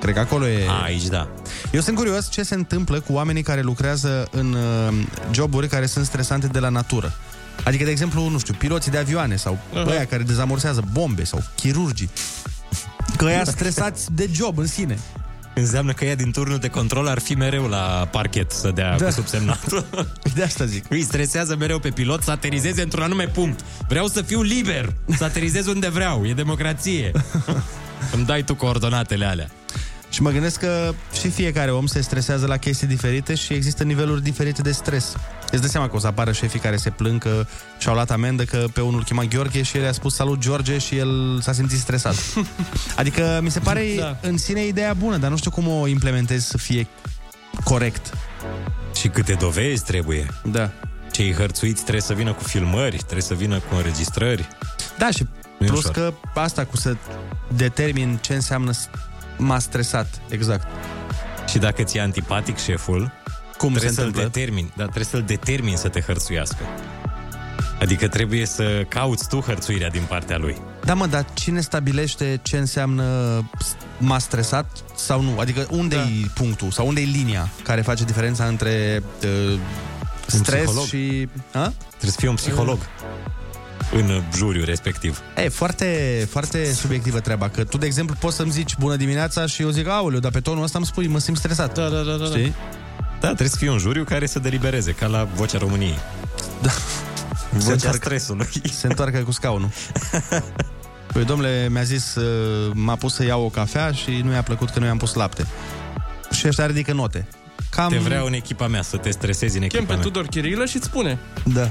Cred că acolo e... A, aici da. Eu sunt curios ce se întâmplă cu oamenii care lucrează în uh, joburi care sunt stresante de la natură. Adică, de exemplu, nu știu, piloții de avioane sau Aha. ăia care dezamorsează bombe sau chirurgii. Că ăia stresați de job în sine. Înseamnă că ea din turnul de control ar fi mereu la parchet să dea Da. da. cu subsemnatul. De asta zic. Îi stresează mereu pe pilot să aterizeze într-un anume punct. Vreau să fiu liber, să aterizez unde vreau, e democrație. Îmi dai tu coordonatele alea. Și mă gândesc că și fiecare om se stresează la chestii diferite și există niveluri diferite de stres. Îți dai seama că o să apară șefii care se plâng că și-au luat amendă că pe unul îl chema Gheorghe și el a spus salut George și el s-a simțit stresat. Adică mi se pare da. în sine ideea bună, dar nu știu cum o implementezi să fie corect. Și câte dovezi trebuie. Da. Cei hărțuiți trebuie să vină cu filmări, trebuie să vină cu înregistrări. Da, și Nu e plus ușor. că asta cu să determin ce înseamnă s- m-a stresat, exact. Și dacă ți-e antipatic șeful, Cum trebuie se să-l întâmplă? determini, dar trebuie să-l determini să te hărțuiască. Adică trebuie să cauți tu hărțuirea din partea lui. Da, mă, dar cine stabilește ce înseamnă s- m-a stresat sau nu? Adică unde e punctul sau unde e linia care face diferența între uh, stres psiholog. și... A? Trebuie să fii un psiholog în uh, juriu respectiv. E, foarte, foarte subiectivă treaba, că tu, de exemplu, poți să-mi zici bună dimineața și eu zic, aoleu, dar pe tonul ăsta îmi spui, mă simt stresat. Da, da, da, da. Știi? Da, trebuie să fie un juriu care să delibereze, ca la Vocea României. Da. Vocea întoarcă- stresului. Se întoarcă cu scaunul. Păi, domnule, mi-a zis, uh, m-a pus să iau o cafea și nu i-a plăcut că nu i-am pus lapte. Și ăștia ridică note. Cam... Te vreau în echipa mea, să te stresezi în Chem echipa pe mea. Tudor Chirilă și îți spune. Da.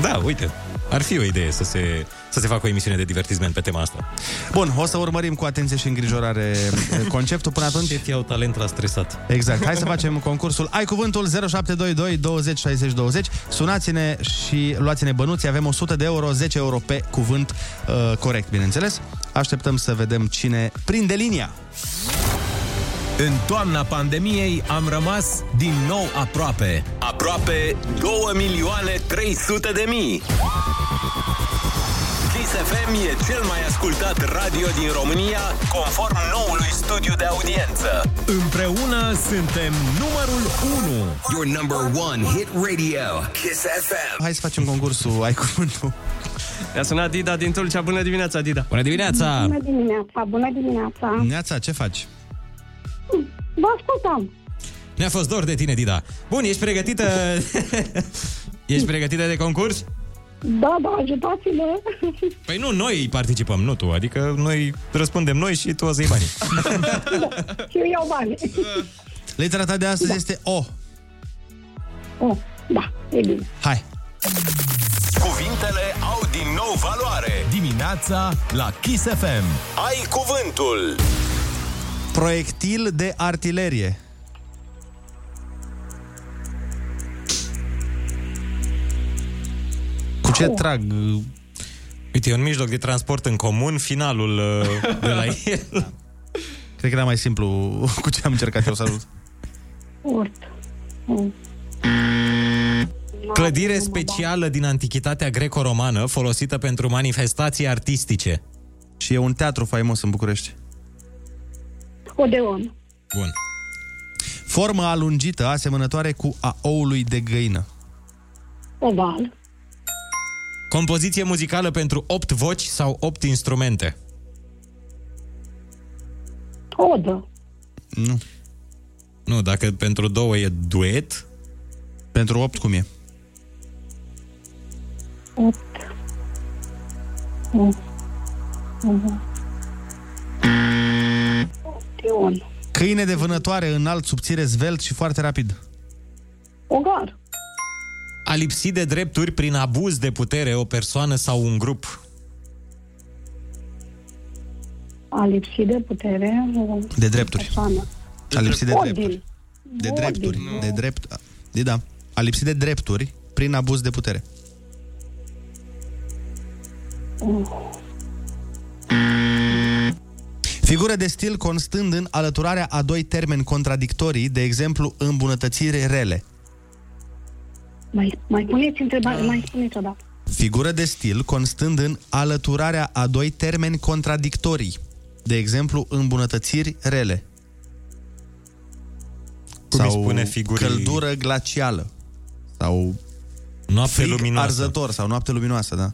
Da, uite, ar fi o idee să se, să se facă o emisiune de divertisment pe tema asta. Bun, o să urmărim cu atenție și îngrijorare eh, conceptul. Până atunci... Șefii au talent la stresat. Exact. Hai să facem concursul Ai cuvântul 0722 20 60 20. Sunați-ne și luați-ne bănuți. Avem 100 de euro, 10 euro pe cuvânt uh, corect, bineînțeles. Așteptăm să vedem cine prinde linia. În toamna pandemiei am rămas din nou aproape. Aproape 2 milioane 300 de mii. Kiss FM e cel mai ascultat radio din România, conform noului studiu de audiență. Împreună suntem numărul 1. Your number one hit radio, Kiss FM. Hai să facem concursul Ai cuvântul. Ne-a sunat Dida din Tulcea. Bună dimineața, Dida. Bună dimineața! Bună dimineața, bună dimineața. Neața, ce faci? Vă ascultam. Ne-a fost dor de tine, Dida. Bun, ești pregătită? ești pregătită de concurs? Da, da, ajutați-ne. Păi nu, noi participăm, nu tu. Adică noi răspundem noi și tu o să iei banii. Și eu iau bani. Litera ta de astăzi este O. Oh, da, e bine. Hai. Cuvintele au din nou valoare. Dimineața la Kiss FM. Ai cuvântul. Proiectil de artilerie. Cu ce trag? Uite, e un mijloc de transport în comun, finalul uh, de la el. Cred că era mai simplu cu ce am încercat eu să ajut. Urt. Mm. Clădire specială din antichitatea greco-romană folosită pentru manifestații artistice. Și e un teatru faimos în București. Odeon. Bun. Formă alungită, asemănătoare cu a oului de găină. Oval. Compoziție muzicală pentru 8 voci sau 8 instrumente. Odă. Nu. Nu, dacă pentru două e duet, Pentru 8 cum e? Opt. Mm. Mhm. Odeon. Câine de vânătoare înalt, subțire, zvelt și foarte rapid. Ogar. a lipsi de drepturi prin abuz de putere o persoană sau un grup. A lipsit de putere. o De drepturi. Persoană. A lipsit de Ordin. drepturi. De Ordin. drepturi. De drept. De da. A lipsit de drepturi prin abuz de putere. Oh. Figură de stil constând în alăturarea a doi termeni contradictorii, de exemplu, îmbunătățiri rele. Mai, mai puneți întrebare, mai spuneți o dată. Figură de stil constând în alăturarea a doi termeni contradictorii, de exemplu, îmbunătățiri rele. Cum îi sau spune figurii- căldură glacială. Sau Noapte frig luminoasă. arzător sau noapte luminoasă, da.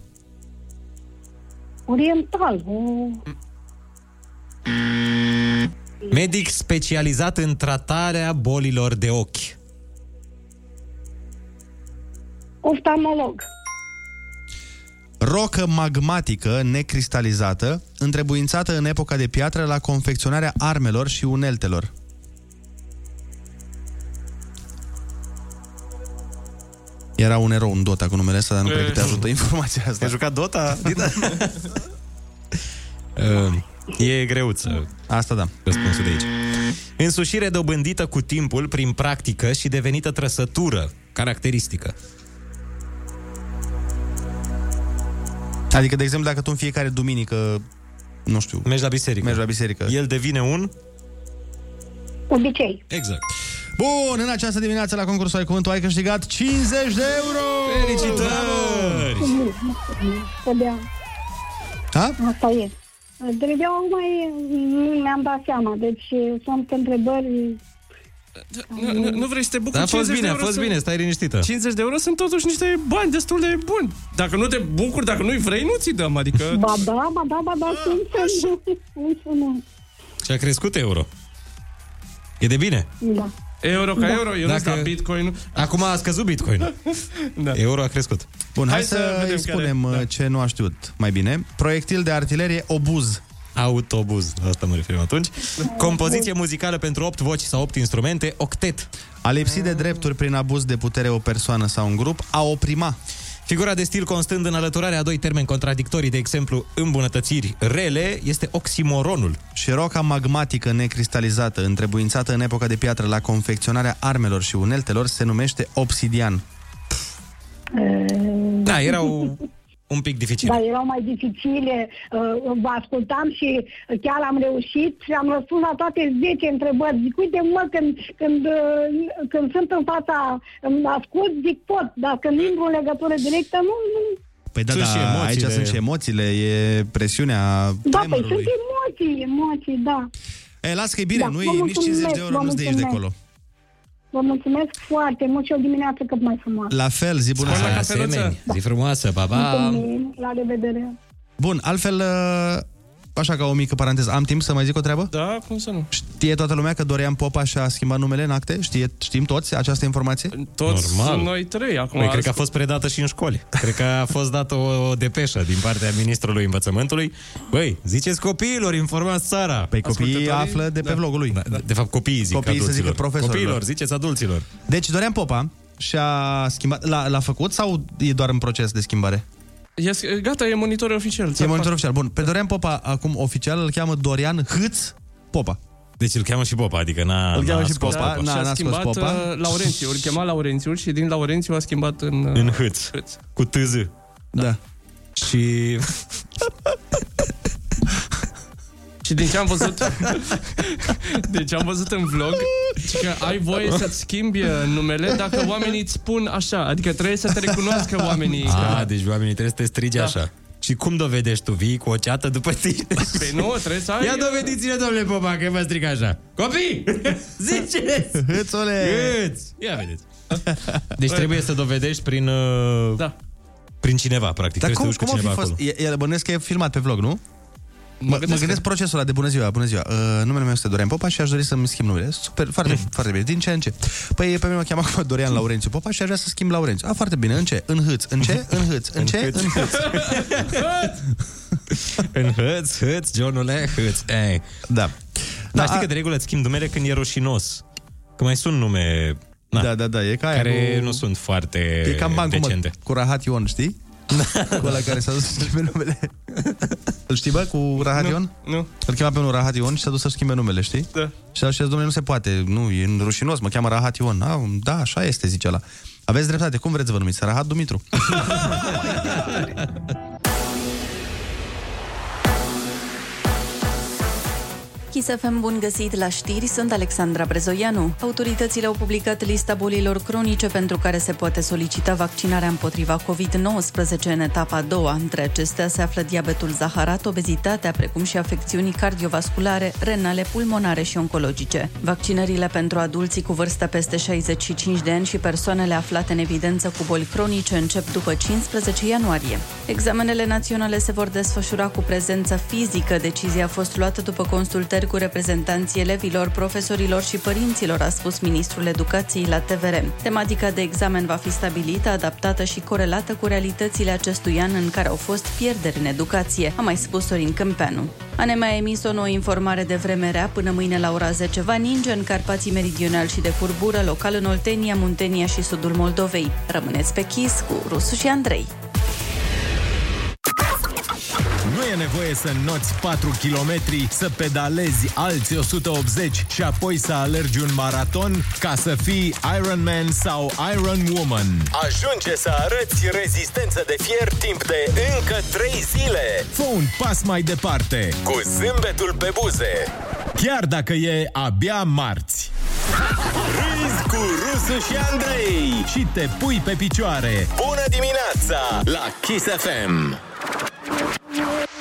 Oriental. O... Medic specializat în tratarea bolilor de ochi. Oftalmolog. Rocă magmatică necristalizată, întrebuințată în epoca de piatră la confecționarea armelor și uneltelor. Era un erou în Dota cu numele ăsta, dar nu cred că te ajută informația asta. Ai jucat Dota? Uh, e greuță. Asta da. Răspunsul de aici. Însușire dobândită cu timpul prin practică și devenită trăsătură caracteristică. Adică, de exemplu, dacă tu în fiecare duminică, nu știu... Mergi la biserică. Mergi la biserică. El devine un... Obicei. Exact. Bun, în această dimineață la concursul Ai Cuvântul ai câștigat 50 de euro! Felicitări! Trebuia. Ha? Asta e. Trebuia mai nu mi-am dat seama. Deci sunt întrebări... Nu, nu, nu vrei să te bucuri Da, a fost 50 de bine, a euro fost sunt- bine, stai liniștită. 50 de euro sunt totuși niște bani destul de buni. Dacă nu te bucuri, dacă nu-i vrei, nu ți dăm. Adică... Ba da, ba da, ba da, cum să nu. Cum să nu. Și a crescut euro. E de bine. Da. Euro ca Da. euro, eu Dacă- Dacă... da bitcoin Acum a scăzut bitcoin. da. Euro a crescut. Bun, hai, Hai să, să vedem îi spunem care- care... ce nu a știut mai bine. Proiectil de artilerie obuz. Autobuz, la asta mă referim atunci. Compoziție muzicală pentru 8 voci sau 8 instrumente, octet. A lipsit de drepturi prin abuz de putere o persoană sau un grup. A oprima. Figura de stil constând în alăturarea a doi termeni contradictorii, de exemplu, îmbunătățiri rele, este oximoronul. Și roca magmatică necristalizată, întrebuințată în epoca de piatră la confecționarea armelor și uneltelor, se numește obsidian. Da, erau un pic dificil. Da, erau mai dificile. Uh, Vă ascultam și chiar am reușit și am răspuns la toate 10 întrebări. Zic, uite, mă, când, când, uh, când sunt în fața, îmi ascult, zic, pot. Dar când intru în legătură directă, nu, nu. Păi da, Sunt da, și emoțiile. aici sunt și emoțiile, e presiunea Da, păi tremurului. sunt emoții, emoții, da. E, las că e bine, Da, nu vă e nici 50 de mulțumesc, euro, vă nu-ți de aici de mulțumesc. acolo. Vă mulțumesc foarte mult și o dimineață cât mai frumoasă. La fel, zi bună La seara. asemeni, zi frumoasă, pa, pa! Mulțumim, la revedere. Bun, altfel, uh, așa ca o mică paranteză, am timp să mai zic o treabă? Da, cum să nu? Știe toată lumea că Dorian Popa și-a schimbat numele în acte? Știe, știm toți această informație? Toți Normal. noi trei acum. Păi, cred că a fost predată și în școli. Cred că a fost dată o, o depeșă din partea ministrului învățământului. Băi, ziceți copiilor, informați țara. Păi copiii Ascultătorii? află de pe Da. vlogul lui. Da, de fapt, copiii zic Copiii să adulților. zică profesorilor. Copiilor, ziceți adulților. Deci Dorian Popa și-a schimbat, l-a, l-a făcut sau e doar în proces de schimbare? E, gata, e monitor oficial. E monitor oficial. Bun, pe Dorian Popa acum oficial îl cheamă Dorian Hâț Popa. Deci îl cheamă și Popa, adică n-a, Îl cheamă n-a și scos Popa, Popa. na, și a n-a scos schimbat Popa. uh, Laurențiu, îl chema Laurențiu și din Laurențiu a schimbat în... uh, În hâț, Hâț. cu tâz. Da. Și Și din ce am văzut Din ce am văzut în vlog și că ai voie să-ți schimbi uh, numele Dacă oamenii îți spun așa Adică trebuie să te recunoască oamenii A, deci oamenii trebuie să te strige Da. așa. Și cum dovedești tu? Vii cu o ceată după tine? Păi nu, trebuie să ai Ia dovediți-ne, domnule Popa, că vă stric așa. Copii! Ziceți! Hâțule! Câți? Ia vedeți. Deci trebuie să dovedești prin... uh, Da. Prin cineva, practic. Dar trebuie cum, să te cum duci a cu fi cineva fost? E, e, bănuiesc că e filmat pe vlog, nu? Mă, mă gândesc gândesc, că- procesul ăla de bună ziua, bună ziua. Uh, numele meu este Dorian Popa și aș dori să-mi schimb numele. Super, foarte, foarte bine. Din ce în ce? Păi pe mine mă cheamă acum Dorian Laurențiu Popa și aș vrea să schimb Laurențiu. A, foarte bine. În ce? În hâț. În ce? În hâț. În ce? hâț. În hâț. În hâț, hâț, Johnule, hâț. Ei. Da. Dar a- știi că de regulă îți schimbi numele când e rușinos. Că mai sunt nume na, Da, da, da. E ca aia care cu... nu sunt foarte E cam bancul, mă, decente. cu Rahat Ion, știi? Cu ăla care s-a dus să schimbe numele. Îl știi, bă, cu Rahat Ion? Nu. Îl chema pe unul Rahat Ion și s-a dus să schimbe numele, știi? Da. Și a zis, domnule, nu se poate, nu, e rușinos, mă cheamă Rahat Ion. A, da, așa este, zice ăla. Aveți dreptate, cum vreți să vă numiți? Rahat Dumitru. Chisafem bun găsit la știri, sunt Alexandra Brezoianu. Autoritățile au publicat lista bolilor cronice pentru care se poate solicita vaccinarea împotriva COVID-19 în etapa a doua. Între acestea se află diabetul zaharat, obezitatea, precum și afecțiunii cardiovasculare, renale, pulmonare și oncologice. Vaccinările pentru adulții cu vârstă peste 65 de ani și persoanele aflate în evidență cu boli cronice încep după 15 ianuarie. Examenele naționale se vor desfășura cu prezență fizică. Decizia a fost luată după consultări consultări cu reprezentanții elevilor, profesorilor și părinților, a spus ministrul educației la TVR. Tematica de examen va fi stabilită, adaptată și corelată cu realitățile acestui an în care au fost pierderi în educație, a mai spus Sorin Câmpeanu. ANEM a emis o nouă informare de vreme rea până mâine la ora 10 va ninge în Carpații Meridional și de curbură, local în Oltenia, Muntenia și sudul Moldovei. Rămâneți pe chis cu Rusu și Andrei. Nu e nevoie să înnoți 4 km, să pedalezi alți 180 și apoi să alergi un maraton ca să fii Ironman sau Iron Woman. Ajunge să arăți rezistență de fier timp de încă 3 zile. Fă un pas mai departe. Cu zâmbetul pe buze. Chiar dacă e abia marți. Râzi cu Rusu și Andrei. Și te pui pe picioare. Bună dimineața la Kiss FM. Yeah.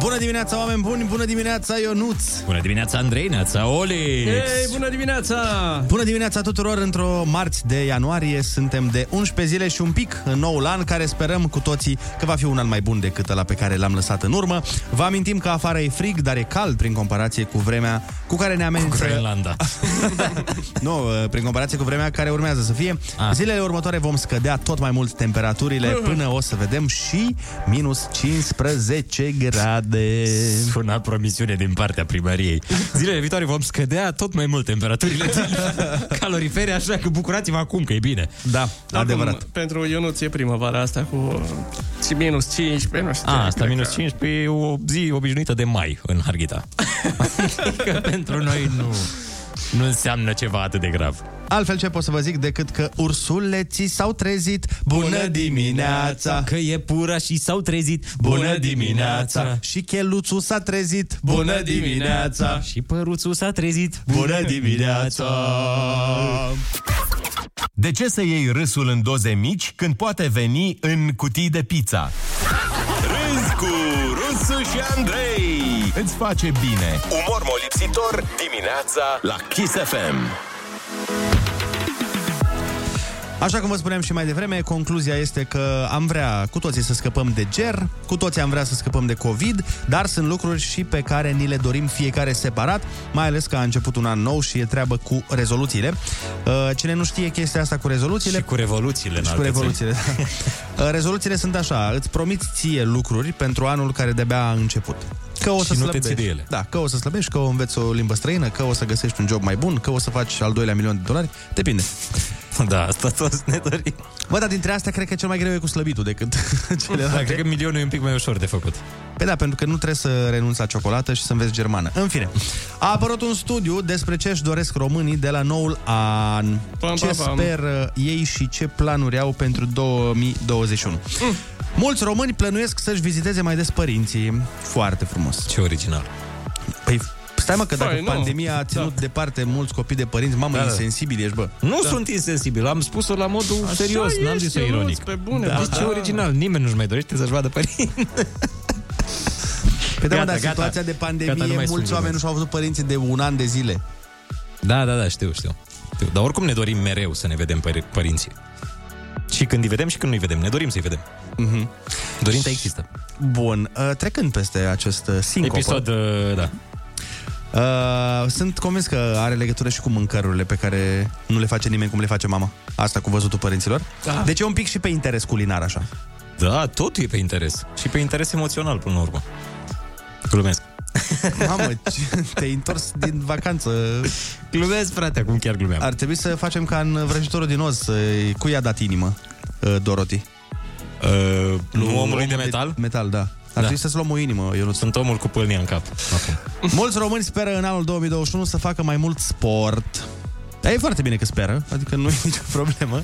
Bună dimineața, oameni buni! Bună dimineața, Ionuț! Bună dimineața, Andrei, neața, Olix! Hei, bună dimineața! Bună dimineața tuturor! Într-o marți de ianuarie suntem de 11 zile și un pic în noul an, care sperăm cu toții că va fi un an mai bun decât ăla pe care l-am lăsat în urmă. Vă amintim că afară e frig, dar e cald prin comparație cu vremea cu care ne amenință... Cu Groenlanda. nu, prin comparație cu vremea care urmează să fie. Ah. Zilele următoare vom scădea tot mai mult temperaturile până o să vedem și minus 15 grade. Sună promisiune din partea primăriei. Zilele viitoare vom scădea tot mai mult temperaturile calorifere, așa că bucurați-vă acum că e bine. Da, Acum, pentru Ionuț e primăvara asta cu și minus 15, nu știu. A, ce, asta cred minus că- 15 e o zi obișnuită de mai în Harghita. Adică pentru noi nu, nu înseamnă ceva atât de grav. Altfel ce pot să vă zic decât că ursuleții s-au trezit. Bună dimineața! Că e pura și s-au trezit. Bună dimineața! Și cheluțul s-a trezit. Bună dimineața! Și păruțul s-a trezit. Bună dimineața! De ce să iei râsul în doze mici când poate veni în cutii de pizza? Râzi cu Rusu și Andrei. Îți face bine. Umor molipsitor dimineața la Kiss FM. Așa cum vă spuneam și mai devreme, concluzia este că am vrea cu toții să scăpăm de ger, cu toții am vrea să scăpăm de COVID, dar sunt lucruri și pe care ni le dorim fiecare separat, mai ales că a început un an nou și e treabă cu rezoluțiile. Uh, Cine nu știe chestia asta cu rezoluțiile... Și cu revoluțiile în și cu alte revoluțiile, da. Uh, Rezoluțiile sunt așa, îți promiți ție lucruri pentru anul care de-abia a început. Că o să Și nu te slăbești. ții de ele. Da, că o să slăbești, că o înveți o limbă străină, că o să găsești un job mai bun, că o să faci al doilea milion de dolari. Depinde. Da, asta toți ne dorim. Bă, dar dintre astea cred că cel mai greu e cu slăbitul decât Da, celelalte. cred că milionul e un pic mai ușor de făcut. Păi da, pentru că nu trebuie să renunți la ciocolată și să înveți germană. În fine, a apărut un studiu despre ce își doresc românii de la noul an. Pam, ce pam, pam. speră ei și ce planuri au pentru 2021. Mm. Mulți români plănuiesc să-și viziteze mai des părinții. Foarte frumos. Ce original. Păi, stai mă că dacă Păi, nu. pandemia a ținut Da. departe mulți copii de părinți, mamă, Da, da. insensibil ești, bă. Nu da. sunt insensibil, am spus-o la modul Așa serios, n-am ești, zis-o Ionuț, ironic. pe bune, da. bă, Deci ce da. original, nimeni nu-și mai dorește să-și vadă părinți. Păi da, mă, Gata, dar gata. situația de Gata, nu pandemie, mai mulți sunt oameni nu și-au văzut părinții de un an de zile. Da, da, da, știu, știu. știu. Dar oricum ne dorim mereu să ne vedem păr- părinții. Și când îi vedem și când nu îi vedem. Ne dorim să-i vedem. Mhm. Dorința există. Bun, uh, trecând peste acest uh, sincopă, Episod, uh, da. Uh, sunt convins că are legătură și cu mâncărurile pe care nu le face nimeni cum le face mama. Asta cu văzutul părinților. Da. Deci e un pic și pe interes culinar, așa. Da, totul e pe interes. Și pe interes emoțional, până la urmă. Glumesc. Mamă, ce- te-ai întors din vacanță. Glumesc, frate, acum chiar glumeam. Ar trebui să facem ca în vrăjitorul din Oz. să- Cui i-a dat inimă, uh, Dorothy? Uh, nu omului de metal? Metal, da. Ar Da. trebui să-ți luăm o inimă, eu nu Sunt omul cu pâlnia în cap. Acum. Mulți români speră în anul 2021 să facă mai mult sport. Dar e foarte bine că speră, adică nu e nicio problemă.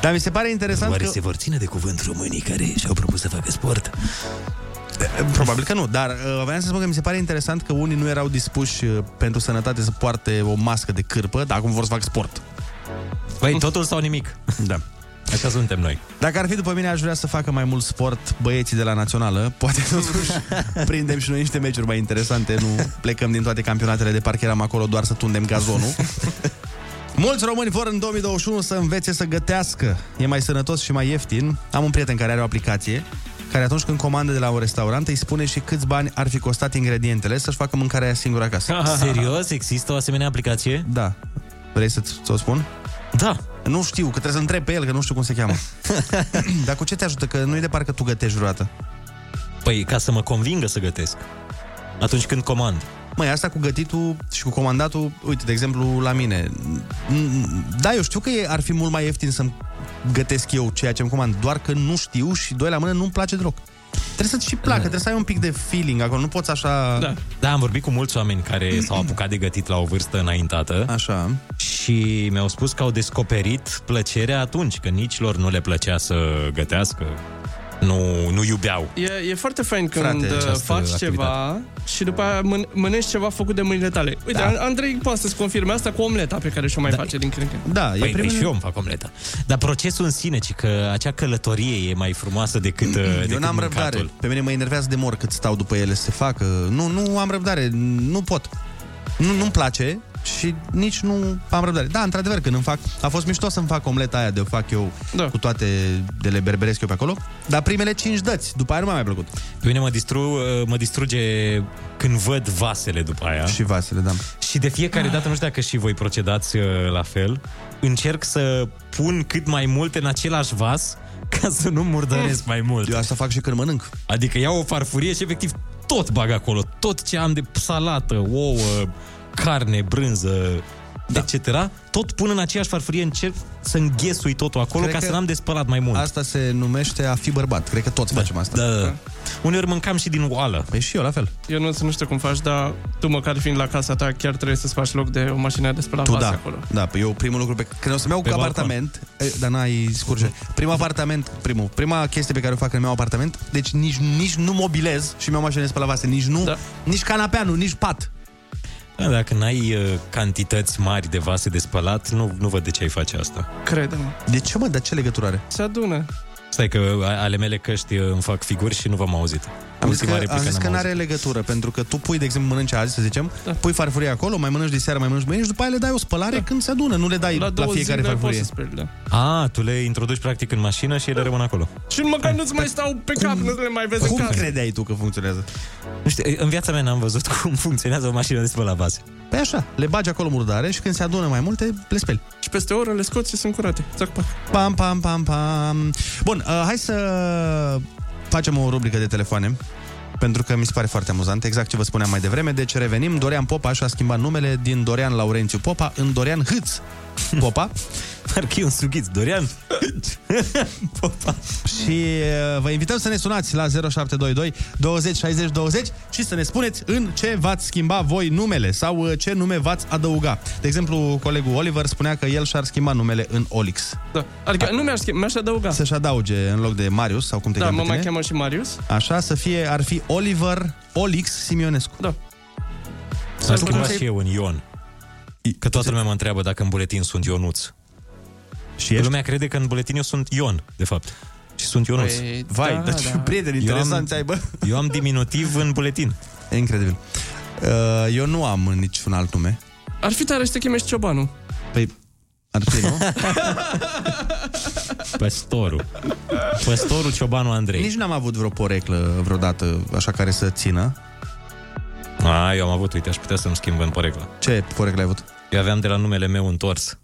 Dar mi se pare interesant Oare că... se vor ține de cuvânt românii care și-au propus să facă sport? Probabil că nu, dar uh, vreau să spun că mi se pare interesant că unii nu erau dispuși uh, pentru sănătate să poarte o mască de cârpă, dar acum vor să facă sport. Băi, totul sau nimic. Da. Așa suntem noi. Dacă ar fi după mine, aș vrea să facă mai mult sport băieții de la Națională. Poate totuși prindem și noi niște meciuri mai interesante, nu plecăm din toate campionatele de parcă eram acolo doar să tundem gazonul. Mulți români vor în 2021 să învețe să gătească. E mai sănătos și mai ieftin. Am un prieten care are o aplicație care atunci când comandă de la un restaurant îi spune și câți bani ar fi costat ingredientele să-și facă mâncarea singură acasă. Serios? Există o asemenea aplicație? Da. Vrei să-ți o spun? Da. Nu știu, că trebuie să întreb pe el, că nu știu cum se cheamă. Dar cu ce te ajută? Că nu e de parcă tu gătești vreodată. Păi, ca să mă convingă să gătesc. Atunci când comand. Măi, asta cu gătitul și cu comandatul, uite, de exemplu, la mine. Da, eu știu că e, ar fi mult mai ieftin să-mi gătesc eu ceea ce îmi comand, doar că nu știu și doi la mână nu-mi place deloc. Trebuie să-ți și placă, trebuie să ai un pic de feeling acolo, nu poți așa... Da. da, am vorbit cu mulți oameni care s-au apucat de gătit la o vârstă înaintată. Așa. Și mi-au spus că au descoperit plăcerea atunci, că nici lor nu le plăcea să gătească. Nu, nu iubeau. E, e foarte fain când Frate, Frate, această faci activitate. ceva și după aia mân- mănânci ceva făcut de mâinile tale. Uite, Da. da. Andrei poate să-ți confirme asta cu omleta pe care și-o mai da. face din când în când. Da, păi, păi și eu îmi fac omleta. Dar procesul în sine, ci că acea călătorie e mai frumoasă decât, uh, decât Eu n-am mâncatul. răbdare. Pe mine mă enervează de mor cât stau după ele să se facă. Nu, nu am răbdare, nu pot. Nu, nu-mi place și nici nu am răbdare. Da, într-adevăr, când îmi fac... A fost mișto să-mi fac omleta aia de o fac eu da. cu toate de le berberesc eu pe acolo. Dar primele cinci dăți, după aia nu m-a mai plăcut. Pe mine mă, distru, uh, mă distruge când văd vasele după aia. Și vasele, da. Și de fiecare dată, nu știu dacă și voi procedați uh, la fel, încerc să pun cât mai multe în același vas ca să nu murdăresc mai mult. Eu asta fac și când mănânc. Adică iau o farfurie și efectiv tot bag acolo. Tot ce am de salată, ouă, carne, brânză, da. etc. Tot pun în aceeași farfurie, încerc să înghesui totul acolo Cred ca că să n-am de spălat mai mult. Asta se numește a fi bărbat. Cred că toți da. facem asta. Da, da. Uneori mâncam și din oală. Păi și eu la fel. Eu nu, nu știu cum faci, dar tu măcar fiind la casa ta, chiar trebuie să-ți faci loc de o mașină de spălat Tu vase da, acolo. da, păi eu primul lucru pe când o să-mi iau Pe cu balcon. apartament, e, dar n-ai scurge. Primul apartament, primul, prima chestie pe care o fac când mi-au apartament, deci nici, nici nu mobilez și mi-au mașină de spălat vase, nici nu, da. nici canapea, nu, nici pat. Da, dacă n-ai uh, cantități mari de vase de spălat, nu, nu văd de ce ai face asta. Crede-mă. De ce, mă? Dar ce legătură are? Se adună. Stai că a- ale mele căști uh, îmi fac figuri și nu v-am auzit. Am zis Ultima că, replică am zis n-am că auzit. n-are legătură, pentru că tu pui, de exemplu, mănânci azi, să zicem, da. pui farfuria acolo, mai mănânci de seară, mai mănânci mâine și după aia le dai o spălare da. când se adună, nu le dai la, la fiecare farfurie. speli, da. A, tu le introduci practic în mașină și ele rămân acolo. Și măcar nu-ți mai stau pe cap, nu le mai vezi în Cum casă. credeai tu că funcționează? Nu știu, în viața mea n-am văzut cum funcționează o mașină de spălat vase. Păi așa, le bagi acolo murdare și când se adună mai multe, le speli. Și peste o oră le scoți și sunt curate. Zac, pac. Pam, pam, pam, pam. Bun, uh, hai să facem o rubrică de telefoane pentru că mi se pare foarte amuzant, exact ce vă spuneam mai devreme. Deci revenim, Dorian Popa și-a schimbat numele din Dorian Laurențiu Popa în Dorian Hâț Popa. Parcă e un sughiț, Dorian. Popa. Și uh, vă invităm să ne sunați la 0722 20 60 20 și să ne spuneți în ce v-ați schimba voi numele sau uh, ce nume v-ați adăuga. De exemplu, colegul Oliver spunea că el și-ar schimba numele în Olix. Da. Adică nu mi-aș, schimba, mi-aș adăuga. Să-și adauge în loc de Marius sau cum te Da, cheamă mă pe mai tine. cheamă și Marius. Așa, să fie, ar fi Oliver Olix Simionescu. Da. Să schimba și eu în Ion. Că toată lumea mă întreabă dacă în buletin sunt Ionuț. Și ești? Lumea crede că în buletin eu sunt Ion, de fapt. Și sunt Ionuț. Păi, Vai, da, dar ce da. prieteni interesanți ai, bă. Eu am diminutiv în buletin. E incredibil. Uh, eu nu am niciun alt nume. Ar fi tare să te cheme și Ciobanu. Păi, ar fi, nu? Păstorul. Păstorul Ciobanu Andrei. Nici n-am avut vreo poreclă vreodată așa care să țină. A, eu am avut, uite, aș putea să-mi schimb în poreclă. Ce poreclă ai avut? Eu aveam de la numele meu întors.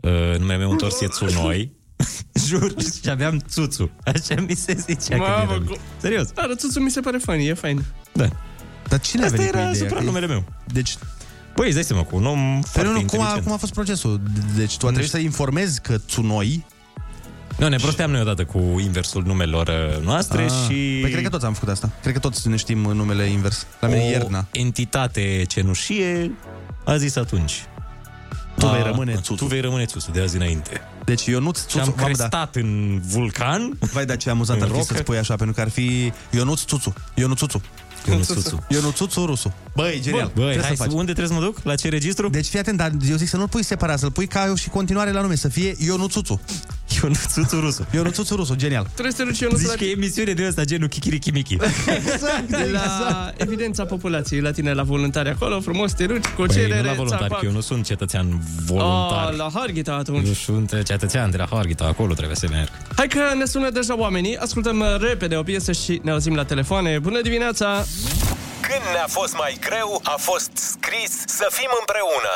Uh, numele meu întors e Țunoi. Jur, și aveam Țuțu. Așa mi se zicea când Mamă, eram. cu... Serios. Da, rățuțul mi se pare funny, e fain. Da. Dar cine Asta a venit era cu ideea? supranumele meu. Deci, Băi, îți dai seama, cu un om Păi foarte nu, nu, cum, a, inteligent. cum a fost procesul? Deci tu a trebuit să informezi că Tsunoi... Nu, ne prosteam noi odată cu inversul numelor uh, noastre Ah, și... Păi cred că toți am făcut asta. Cred că toți ne știm numele invers. La mine o e Ierna. entitate cenușie a zis atunci. Tu A, vei rămâne Țuțu. Tu vei rămâne Țuțu de azi înainte. Deci Ionuț Și Țuțu... am Mamă, da. crestat în vulcan. Vai, dar ce amuzant În ar fi rocă. să spui așa, pentru că ar fi Ionuț Țuțu. Ionuț Țuțu. Ionuț Țuțu. Ionuț Țuțu Rusu. Băi, genial. Băi, Trebuie hai, să faci. unde trebuie să mă duc? La ce registru? Deci fii atent, dar eu zic să nu-l pui separat, să-l pui ca eu și continuare la nume, să fie Ionuț Țuțu. Eu nu țuțu rusu. Eu nu țuțu rusu, genial. Trebuie să te duci eu nu Zici la... că e emisiune de ăsta, genul Kikirikimiki. Exact, la evidența populației la tine la voluntari acolo, frumos te duci cu o Păi cerere, nu la voluntari, țapac. că eu nu sunt cetățean voluntar. Oh, la Harghita atunci. Eu sunt cetățean de la Harghita, acolo trebuie să merg. Hai că ne sună deja oamenii, ascultăm uh, repede o piesă și ne auzim la telefoane. Bună dimineața! Când ne-a fost mai greu, a fost scris să fim împreună.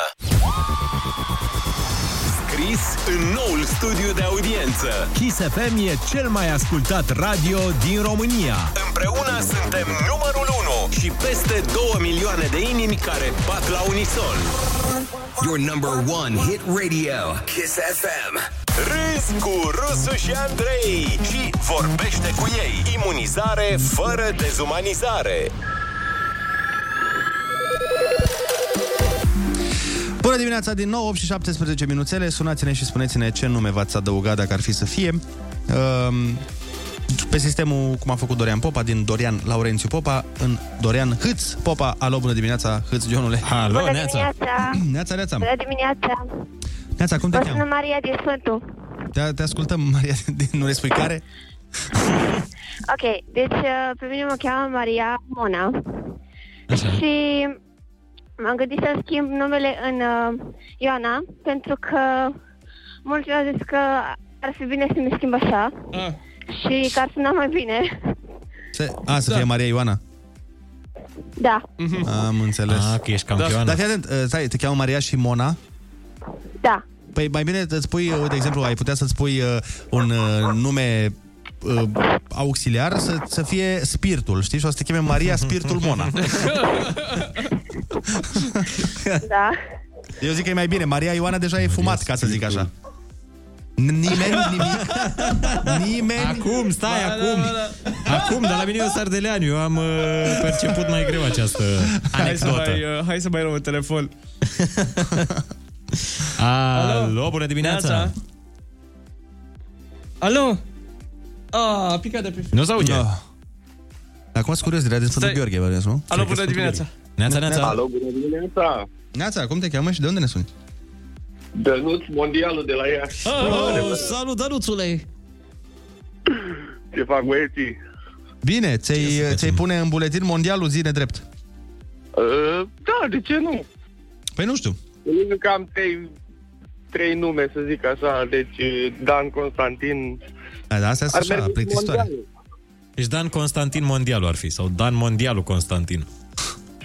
Scris în noul studiu de audiență. Kiss FM e cel mai ascultat radio din România. Împreună suntem numărul 1 și peste 2 milioane de inimi care bat la unison. Your number one hit radio, Kiss FM. Râzi cu Rusu și Andrei și vorbește cu ei. Imunizare fără dezumanizare. Bună dimineața din nou, 8 și 17 minuțele. Sunați-ne și spuneți-ne ce nume v-ați adăugat dacă ar fi să fie. Um, pe sistemul, cum a făcut Dorian Popa, din Dorian Laurențiu Popa, în Dorian Hâț Popa. Alo, bună dimineața, Hâț Ionule. Alo, Bună dimineața! Neața, neața. Bună dimineața! Neața, cum te Vă cheamă? sună Maria din Sfântul. Te, te ascultăm, Maria, din nu ne spui care? Ok, deci uh, pe mine mă cheamă Maria Mona. Și m-am gândit să schimb numele în uh, Ioana, pentru că mulți au zis că ar fi bine să mi schimb așa Ah. și că ar suna mai bine. Se, a, să fie Maria Ioana. Da, Am înțeles. Ah, că ești campioană. Dar fii atent, uh, stai, te cheamă Maria și Mona? da. Păi mai bine îți spui, uh, de exemplu, ai putea să-ți pui uh, un uh, nume uh, auxiliar să, să fie Spiritul, știi? Și o să te cheme Maria Spiritul Mona. Da. Eu zic că e mai bine. Maria Ioana deja e fumat, ca să zic așa. Nimeni, nimic, nimeni... Acum, stai, acum. Acum, dar la mine e o sardeleanu. Eu am uh, perceput mai greu această Hai să, anecdotă. mai, uh, hai să mai luăm un telefon. Alo, bună dimineața. Alo? Ah, a picat de pe... Nu se aude. Da. Acum sunt curios, de la de Sfântul Stai. Gheorghe, bănuiesc, nu? Alo, bună dimineața. Neața, neața. Alo, bună dimineața! Neața, cum te cheamă și de unde ne suni? Dănuț Mondialul de la Iași. Oh, salut, Danuțule! Ce fac băieții? Bine, ți-ai, ți-ai pune în buletin mondialul zi nedrept. Uh, da, de ce nu? Păi nu știu. Pe lângă că am trei, trei nume, să zic așa, deci uh, Dan Constantin... Da, da, astea sunt așa, plictisitoare. Mondialul. Deci Dan Constantin Mondialu ar fi, sau Dan Mondialu Constantin.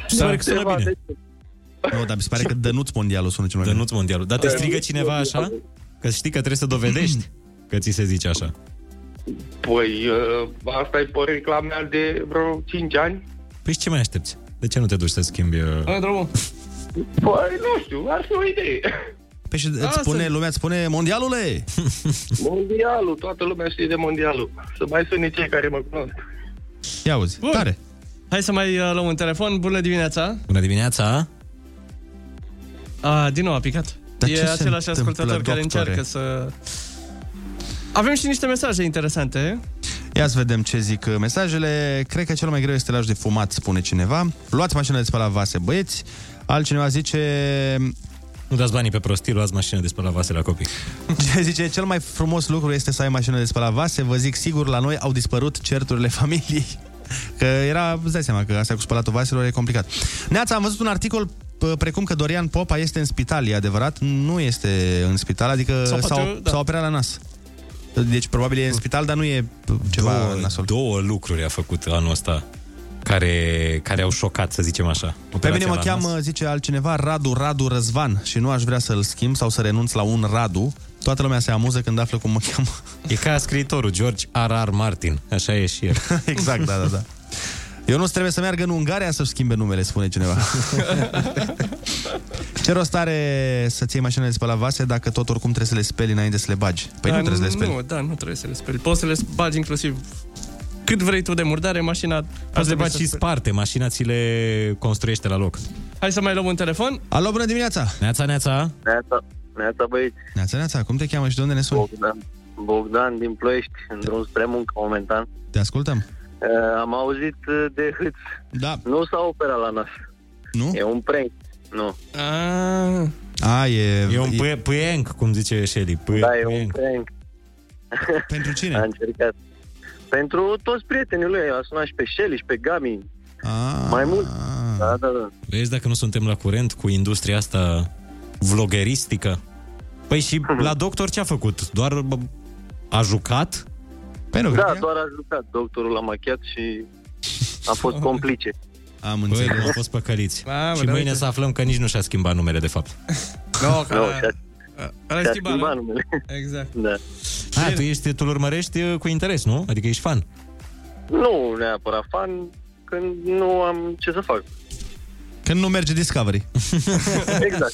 Și se Da, pare că sună ceva bine. de- Nu, dar mi se pare că Dănuț mondialul sună cel mai Dănuț Mondialu. Dar te strigă cineva așa? Că știi că trebuie să dovedești că ți se zice așa. Păi, uh, asta e părerea mea de vreo 5 ani. Păi și ce mai aștepți? De ce nu te duci să schimbi... Uh... Hai, drumul. Păi, nu știu, ar fi o idee. Păi și îți Asta- spune, lumea îți spune mondialule! Mondialul, toată lumea știe de mondialul. Să mai sune cei care mă cunosc. Ia auzi, Bun. tare! Hai să mai uh, luăm un telefon. Bună dimineața! Bună dimineața! A, din nou a picat. Dar e ce se același întâmplă, ascultător care doctore? încearcă să... Avem și niște mesaje interesante. Ia să vedem ce zic uh, mesajele. Cred că cel mai greu este lași de fumat, spune cineva. Luați mașina de spălat vase, băieți. Altcineva zice... Nu dați banii pe prostii, luați mașină de spălat vase la copii. Ce zice, cel mai frumos lucru este să ai mașină de spălat vase. Vă zic sigur, la noi au dispărut certurile familiei. Că era, îți dai seama că asta cu spălatul vaselor e complicat. Neața, am văzut un articol p- precum că Dorian Popa este în spital, e adevărat? Nu este în spital, adică Sau s-a, poate, da. s-a operat la nas. Deci probabil e în spital, dar nu e p- ceva două, nasol. două lucruri a făcut anul ăsta care, care au șocat, să zicem așa. Pe Operația mine mă la cheamă, nas. zice altcineva, Radu, Radu Răzvan și nu aș vrea să-l schimb sau să renunț la un Radu. Toată lumea se amuză când află cum mă cheamă. E ca scriitorul George R.R. Martin. Așa e și el. exact, da, da, da. Eu nu trebuie să meargă în Ungaria să-și schimbe numele, spune cineva. Ce rost are să-ți iei mașina de spălat vase dacă tot oricum trebuie să le speli înainte să le bagi? Păi Dar nu trebuie să le speli. Nu, da, nu trebuie să le speli. Poți să le bagi inclusiv cât vrei tu de murdare, mașina... Poți să le bagi și sparte, mașina ți le construiește la loc. Hai să mai luăm un telefon. Alo, bună dimineața! Neața, neața! Neața, neața băieți. Neața, neața, cum te cheamă și de unde ne suni? Bogdan, Bogdan din Ploiești, în drum spre muncă momentan. Te ascultăm. Uh, am auzit uh, de hâț. Da. Nu s-a operat la nas. Nu? E un prank. Nu. Ah. A, e... E un pâ- pâenc, cum zice Shelly. Pâ- Da, e un pâenc. prank. Pentru cine? A încercat. Pentru toți prietenii lui. A sunat și pe Shelly și pe Gami. Ah. Mai mult. Da, da, da. Vezi dacă nu suntem la curent cu industria asta vlogeristică? Păi și la doctor ce a făcut? Doar bă, a jucat? Păi nu, Da, doar a jucat. Doctorul l-a machiat și a fost complice. Am Băi, înțeles. au fost păcăliți. Mamă, și dar mâine uite. să aflăm că nici nu și-a schimbat numele, de fapt. No, că... Nu, și-a, Ăla și-a schimbat, schimbat nu? numele. Exact. Da. A, tu, ești, tu urmărești uh, cu interes, nu? Adică ești fan. Nu neapărat fan, când nu am ce să fac. Când nu merge Discovery. Exact.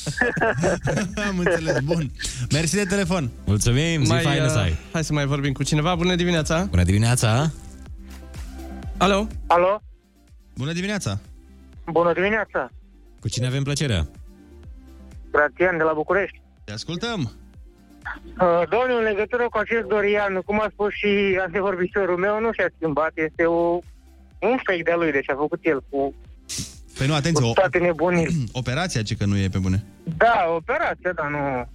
Am înțeles, bun. Mersi de telefon. Mulțumim, zi Mai, faină uh, să ai. Hai să mai vorbim cu cineva. Bună dimineața! Bună dimineața! Alo? Alo? Bună dimineața! Bună dimineața! Cu cine avem plăcerea? Gratian de la București. Te ascultăm. Uh, domnul, în legătură cu acest Dorian, cum a spus și antevorbitorul meu, nu și-a schimbat. Este o, un fake de-a lui, deci a făcut el cu, Păi nu, atenție, cu o, toate nebunile. operația ce că nu e pe bune. Da, operație, dar nu...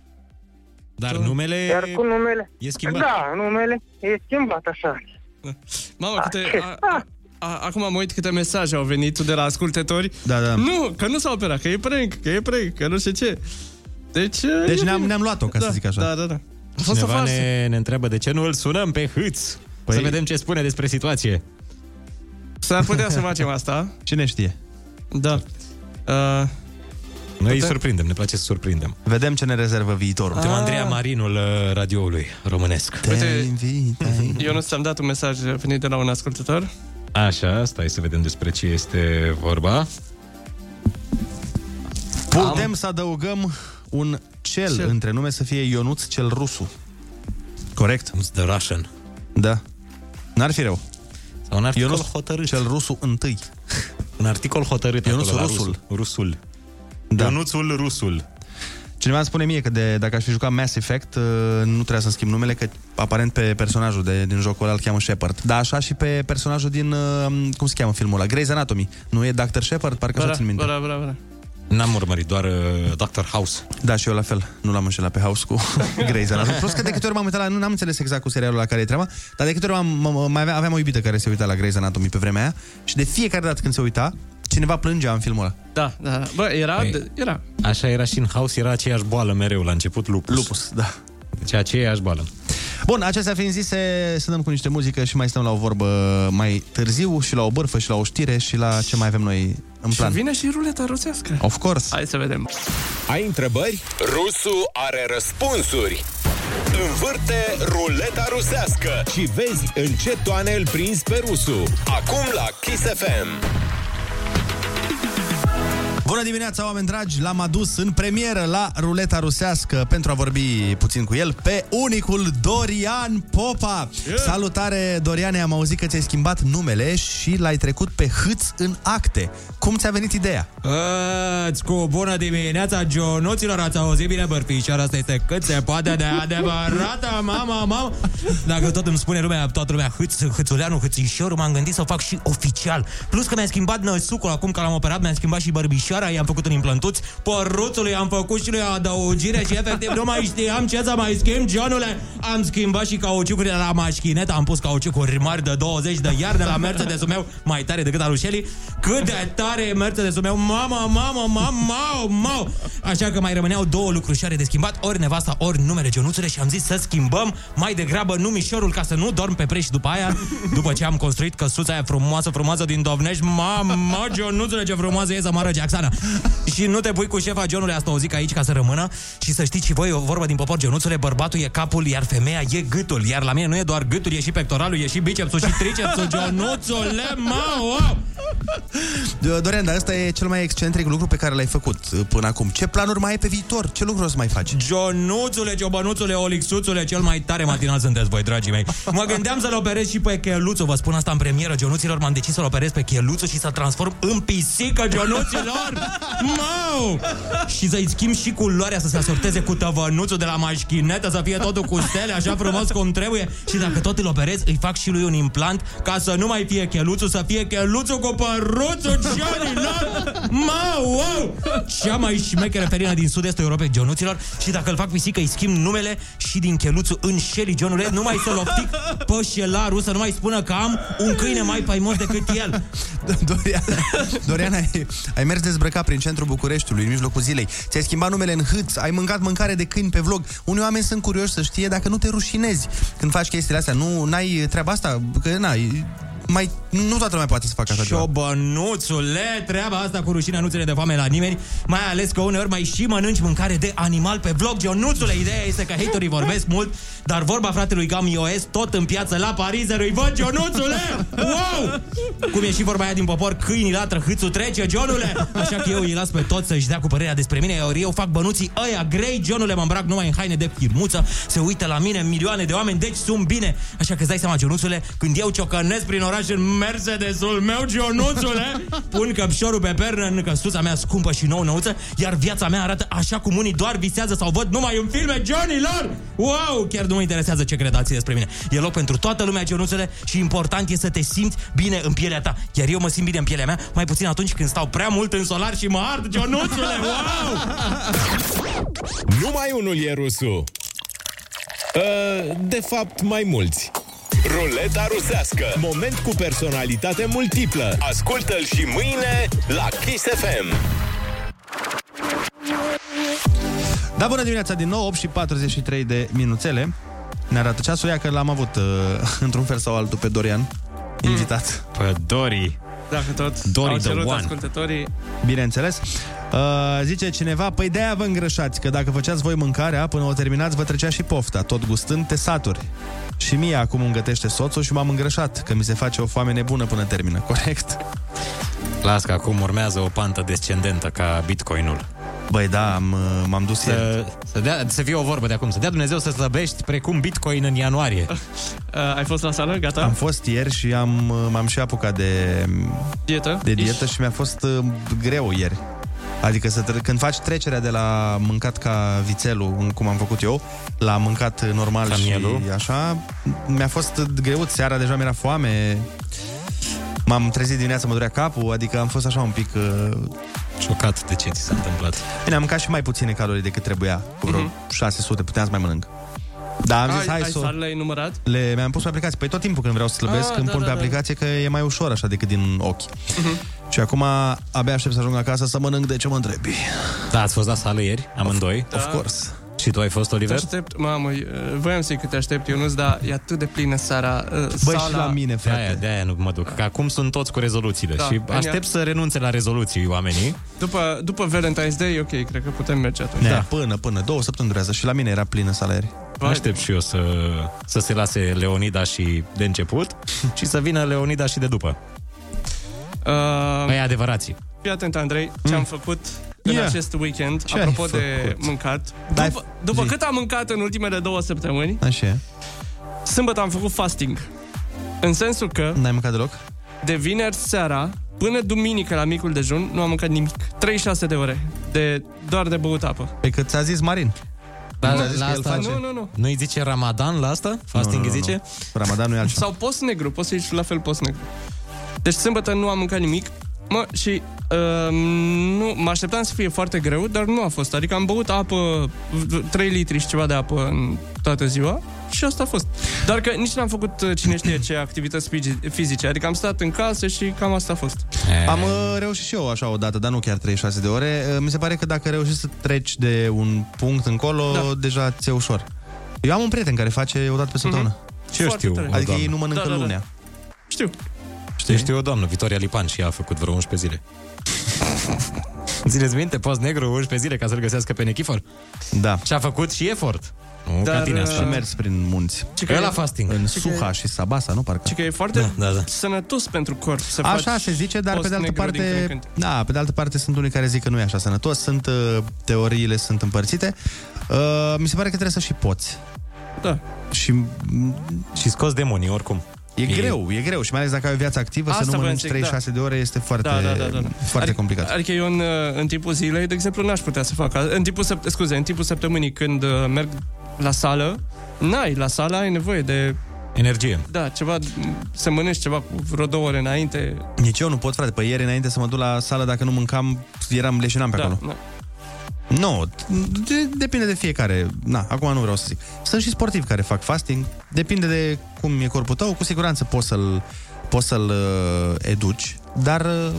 Dar numele Iar cu numele... e schimbat. Da, numele e schimbat așa. Mamă, câte... A, a, a, acum mă uit câte mesaje au venit de la ascultători. Da, da. Nu, că nu s-a operat, că e prank, că e prank, că nu știu ce. Deci... Deci e ne-am, bine. ne-am luat-o, ca da, să zic așa. Da, da, da. A fost o Cineva farsă. ne, ne întreabă de ce nu îl sunăm pe hâț. Păi... Să vedem ce spune despre situație. S-ar putea să facem asta. Cine știe? Da. Uh, Noi îi Putem- surprindem, ne place să surprindem. Vedem ce ne rezervă viitorul. Suntem Andreea Marinul uh, radioului românesc. Uite, eu nu ți-am dat un mesaj venit de la un ascultător. Așa, stai să vedem despre ce este vorba. Putem să adăugăm un cel, Cel. între nume să fie Ionuț cel Rusu. Corect? The Russian. Da. N-ar fi rău. Sau un articol Ionuț hotărât. cel Rusu întâi. Un articol hotărât Ionuț acolo la Rusul. Rusul. Rusul. Da. Ionuțul Rusul. Cineva îmi spune mie că de, dacă aș fi jucat Mass Effect, uh, nu trebuia să-mi schimb numele, că aparent pe personajul de, din jocul ăla îl cheamă Shepard. Dar așa și pe personajul din, uh, cum se cheamă filmul ăla? Grey's Anatomy. Nu e Dr. Shepard? Parcă așa țin minte. Bra, bra, bra. N-am urmărit, doar uh, Dr. House. Da, și eu la fel. Nu l-am înșelat pe House cu Grey's Anatomy. Plus că de câte ori m-am uitat la... Nu am înțeles exact cu serialul la care e treaba, dar de câte ori am, m- mai aveam, aveam o iubită care se uita la Grey's Anatomy pe vremea aia și de fiecare dată când se uita, cineva plângea în filmul ăla. Da, da, da. Bă, era, Păi, era. Așa era și în House, era aceeași boală mereu la început, lupus. Lupus, da. Deci aceeași boală. Bun, acestea fiind zise, să dăm cu niște muzică și mai stăm la o vorbă mai târziu și la o bârfă și la o știre și la ce mai avem noi în Și plan. vine și ruleta rusească. Of course. Hai să vedem. Ai întrebări? Rusu are răspunsuri. Învârte ruleta rusească și vezi în ce toane îl prinzi pe Rusu. Acum la Kiss FM. Bună dimineața, oameni dragi! L-am adus în premieră la ruleta rusească pentru a vorbi puțin cu el pe unicul Dorian Popa. Yeah. Salutare, Doriane, am auzit că ți-ai schimbat numele și l-ai trecut pe hâț în acte. Cum ți-a venit ideea? Îți cu bună dimineața, Gionuților, ați auzit bine, bărfișoara asta este cât se poate de adevărată, mama, mama. Dacă tot îmi spune lumea, toată lumea, hâț, hâțuleanu, hâțișorul, m-am gândit să o fac și oficial. Plus că mi-a schimbat năsucul, acum că l-am operat, mi-a schimbat și bărbișoara, i-am făcut un implantuț, păruțului am făcut și lui adăugire și efectiv nu mai știam ce să mai schimb, Johnule. Am schimbat și cauciucurile la mașchinetă, am pus cauciucuri mari de 20 de iarde la Mercedesul meu, mai tare decât al lui Shelly. Cât de tare e Mercedesul meu, mama, mama, mama, mau, mau. Așa că mai rămâneau două lucrușoare de schimbat, ori nevasta, ori numele Ionuțule și am zis să schimbăm mai degrabă numișorul ca să nu dorm pe preș după aia, după ce am construit căsuța aia frumoasă, frumoasă din Dovnești. Mama, Ionuțule, ce frumoasă e să moară Jacksana. Și nu te pui cu șefa Johnului, asta o zic aici ca să rămână și să știți și voi o vorbă din popor Ionuțule, bărbatul e capul, iar femeia e gâtul, iar la mine nu e doar gâtul, e și pectoralul, e și bicepsul și tricepsul, Ionuțule, mau, wow. Dorian, dar ăsta e cel mai excentric lucru pe care l-ai făcut uh, până acum. Ce planuri mai ai pe viitor? Ce lucruri o să mai faci? Jonuțule, ciobănuțule, olixuțule, cel mai tare matinal sunteți voi, dragii mei. Mă gândeam să-l operez și pe Cheluțu, vă spun asta în premieră, Jonuților, m-am decis să-l operez pe Cheluțu și să-l transform în pisică, Jonuților! Mau! Și să-i schimb și culoarea să se asorteze cu tăvănuțul de la mașchinetă, să fie totul cu stele, așa frumos cum trebuie. Și dacă tot îl operez, îi fac și lui un implant ca să nu mai fie Cheluțu, să fie Cheluțu cu măruțul Johnny Lor! Ma, wow! Cea mai șmecheră ferină din sud-estul Europei, Johnuților, și dacă îl fac pisică, îi schimb numele și din cheluțul în Shelly, Johnule, nu mai să-l optic pe șelarul, să nu mai spună că am un câine mai faimos decât el. Dorian, Dorian ai, ai mers dezbrăcat prin centrul Bucureștiului în mijlocul zilei. Ți-ai schimbat numele în hâț, ai mâncat mâncare de câini pe vlog. Unii oameni sunt curioși să știe dacă nu te rușinezi când faci chestiile astea. Nu ai treaba asta, că n-ai mai, nu toată lumea poate să facă așa ceva. Șobănuțule, treaba asta cu rușinea nu ține de foame la nimeni, mai ales că uneori mai și mănânci mâncare de animal pe vlog. Ionuțule, ideea este că haterii vorbesc mult, dar vorba fratelui Gam iOS tot în piață la Parizer îi văd, Ionuțule! Wow! Cum e și vorba aia din popor, câinii latră, hâțul trece, Johnule! Așa că eu îi las pe toți să-și dea cu părerea despre mine, ori eu fac bănuții ăia grei, Johnule, mă îmbrac numai în haine de firmuță, se uită la mine milioane de oameni, deci sunt bine. Așa că îți dai seama, Ionuțule, când eu ciocănesc prin oraș în Mercedesul meu, Ionuțule, pun căpșorul pe pernă în căsuța mea scumpă și nouă năuță, iar viața mea arată așa cum unii doar visează sau văd numai în filme Johnny-lor! Wow! Chiar nu mă interesează ce credați despre mine. E loc pentru toată lumea, Ionuțule, și important e să te simți bine în pielea ta. Iar eu mă simt bine în pielea mea, mai puțin atunci când stau prea mult în solar și mă ard, Ionuțule! Wow! Numai unul e rusul. Uh, De fapt, mai mulți. Ruleta rusească. Moment cu personalitate multiplă. Ascultă-l și mâine la Kiss FM. Da, bună dimineața din nou, 8 și 43 de minuțele. Ne arată ceasul, ia că l-am avut uh, într-un fel sau altul pe Dorian, invitat. Pe Dori. Dacă tot Dori au the cerut one. ascultătorii... Bineînțeles. Uh, zice cineva, păi de-aia vă îngrășați, că dacă făceați voi mâncarea, până o terminați, vă trecea și pofta, tot gustând te saturi. Și mie acum îmi gătește soțul și m-am îngrășat, că mi se face o foame nebună până termină. Corect? Las că acum urmează o pantă descendentă ca Bitcoinul. Băi, da, am, m-am dus să, ieri. să, dea, să fie o vorbă de acum. Să dea Dumnezeu să slăbești precum Bitcoin în ianuarie. Uh, ai fost la sală? Gata? Am fost ieri și am, m-am și apucat de Dietă? de dietă și mi-a fost uh, greu ieri. Adică să tre- când faci trecerea de la mâncat ca vițelul, cum am făcut eu, la mâncat normal Ca mielul. și așa, mi-a fost greuț. Seara deja mi-era foame. M-am trezit dimineața, mă durea capul, adică am fost așa un pic... Uh... Șocat de ce ți s-a întâmplat. Bine, am mâncat și mai puține calorii decât trebuia, cu vreo Mhm. 600, puteam să mai mănânc. Da, am zis, ai, hai ai să... sală, le-ai numărat? Le, mi-am pus pe aplicație. Păi tot timpul când vreau să slăbesc, Ah, când da, pun da, pe da. aplicație că e mai ușor așa decât din ochi. Mhm. Și acum abia aștept să ajung acasă să mănânc de ce mă întrebi. Da, ați fost la sală ieri, amândoi? Of course. Și tu ai fost, Te Oliver? aștept, mamă, uh, voiam să-i că te aștept, Ionuț, dar e atât de plină seara. uh, Băi, sala... și la mine, frate. De-aia, de-aia nu mă duc. Că acum sunt toți cu rezoluțiile Da, și bine. aștept să renunțe la rezoluții oamenii. După, după Valentine's Day, ok, cred că putem merge atunci. Da. Până, până, două săptămâni durează și la mine era plină sala ieri. Aștept și eu să, să se lase Leonida și de început și să vină Leonida și de după. Uh, Păi adevărații. Fii atent, Andrei, ce am făcut în Ia. acest weekend, Ce ai apropo de făcut? mâncat. Da, După, după cât am mâncat în ultimele două săptămâni, Așa e. sâmbătă am făcut fasting. În sensul că N-ai mâncat deloc? de vineri seara până duminică la micul dejun nu am mâncat nimic. 36 de ore. De, doar de băut apă. Pe cât ți-a zis Marin. Dar Nu, la, a zis la că el asta face. Nu, nu, nu. Nu-i zice Ramadan la asta? Fasting îi zice? Ramadan nu e altceva. Sau post negru, poți să zici la fel post negru. Deci sâmbătă nu am mâncat nimic. Mă, și uh, nu, mă așteptam să fie foarte greu, dar nu a fost. Adică am băut apă, 3 litri și ceva de apă în toată ziua și asta a fost. Doar că nici n-am făcut uh, cine știe ce activități fizi- fizice. Adică am stat în casă și cam asta a fost. Am uh, reușit și eu așa o dată, dar nu chiar 36 de ore. Uh, mi se pare că dacă reușești să treci de un punct încolo, da. deja ți-e ușor. Eu am un prieten care face o dată pe săptămână. Mhm. Și eu știu. o Adică doamnă. ei nu mănâncă Da, da, da. lunea. Știu. Știi? Știu o doamnă, Vitoria Lipan, și ea a făcut vreo 11 zile. Țineți minte, post negru 11 zile ca să-l găsească pe Nechifor? Da. Și a făcut și efort. Nu Dar, ca tine uh, așa. Și mers prin munți. Ce că El e- la fasting. În Ce că Suha e- și Sabasa, nu parcă? Și că e foarte Da, da, da. sănătos pentru corp să Așa faci se zice, dar pe de altă post negru din când în parte, când. da, pe de altă parte sunt unii care zic că nu e așa sănătos, sunt uh, teoriile sunt împărțite. Uh, mi se pare că trebuie să și poți. Da. Și Și scoți demonii, oricum. E, greu, e greu și mai ales dacă ai o viață activă Asta să nu voiam mănânci să zic, 36 de ore este foarte, Da, da, da, da, da. foarte adică, complicat. Adică eu în, în timpul zilei, de exemplu, n-aș putea să fac asta. În timpul, săpt- scuze, în timpul săptămânii când uh, merg la sală, n-ai, la sală ai nevoie de Energie. Da, ceva, să mănânci ceva cu vreo două ore înainte. Nici eu nu pot, frate. Păi ieri înainte să mă duc la sală, dacă nu mâncam, eram leșinam pe Da, acolo. da. Nu, de, depinde de fiecare. Na, acum nu vreau să zic. Sunt și sportivi care fac fasting. Depinde de cum e corpul tău. Cu siguranță poți să-l, poți să-l uh, educi, dar uh,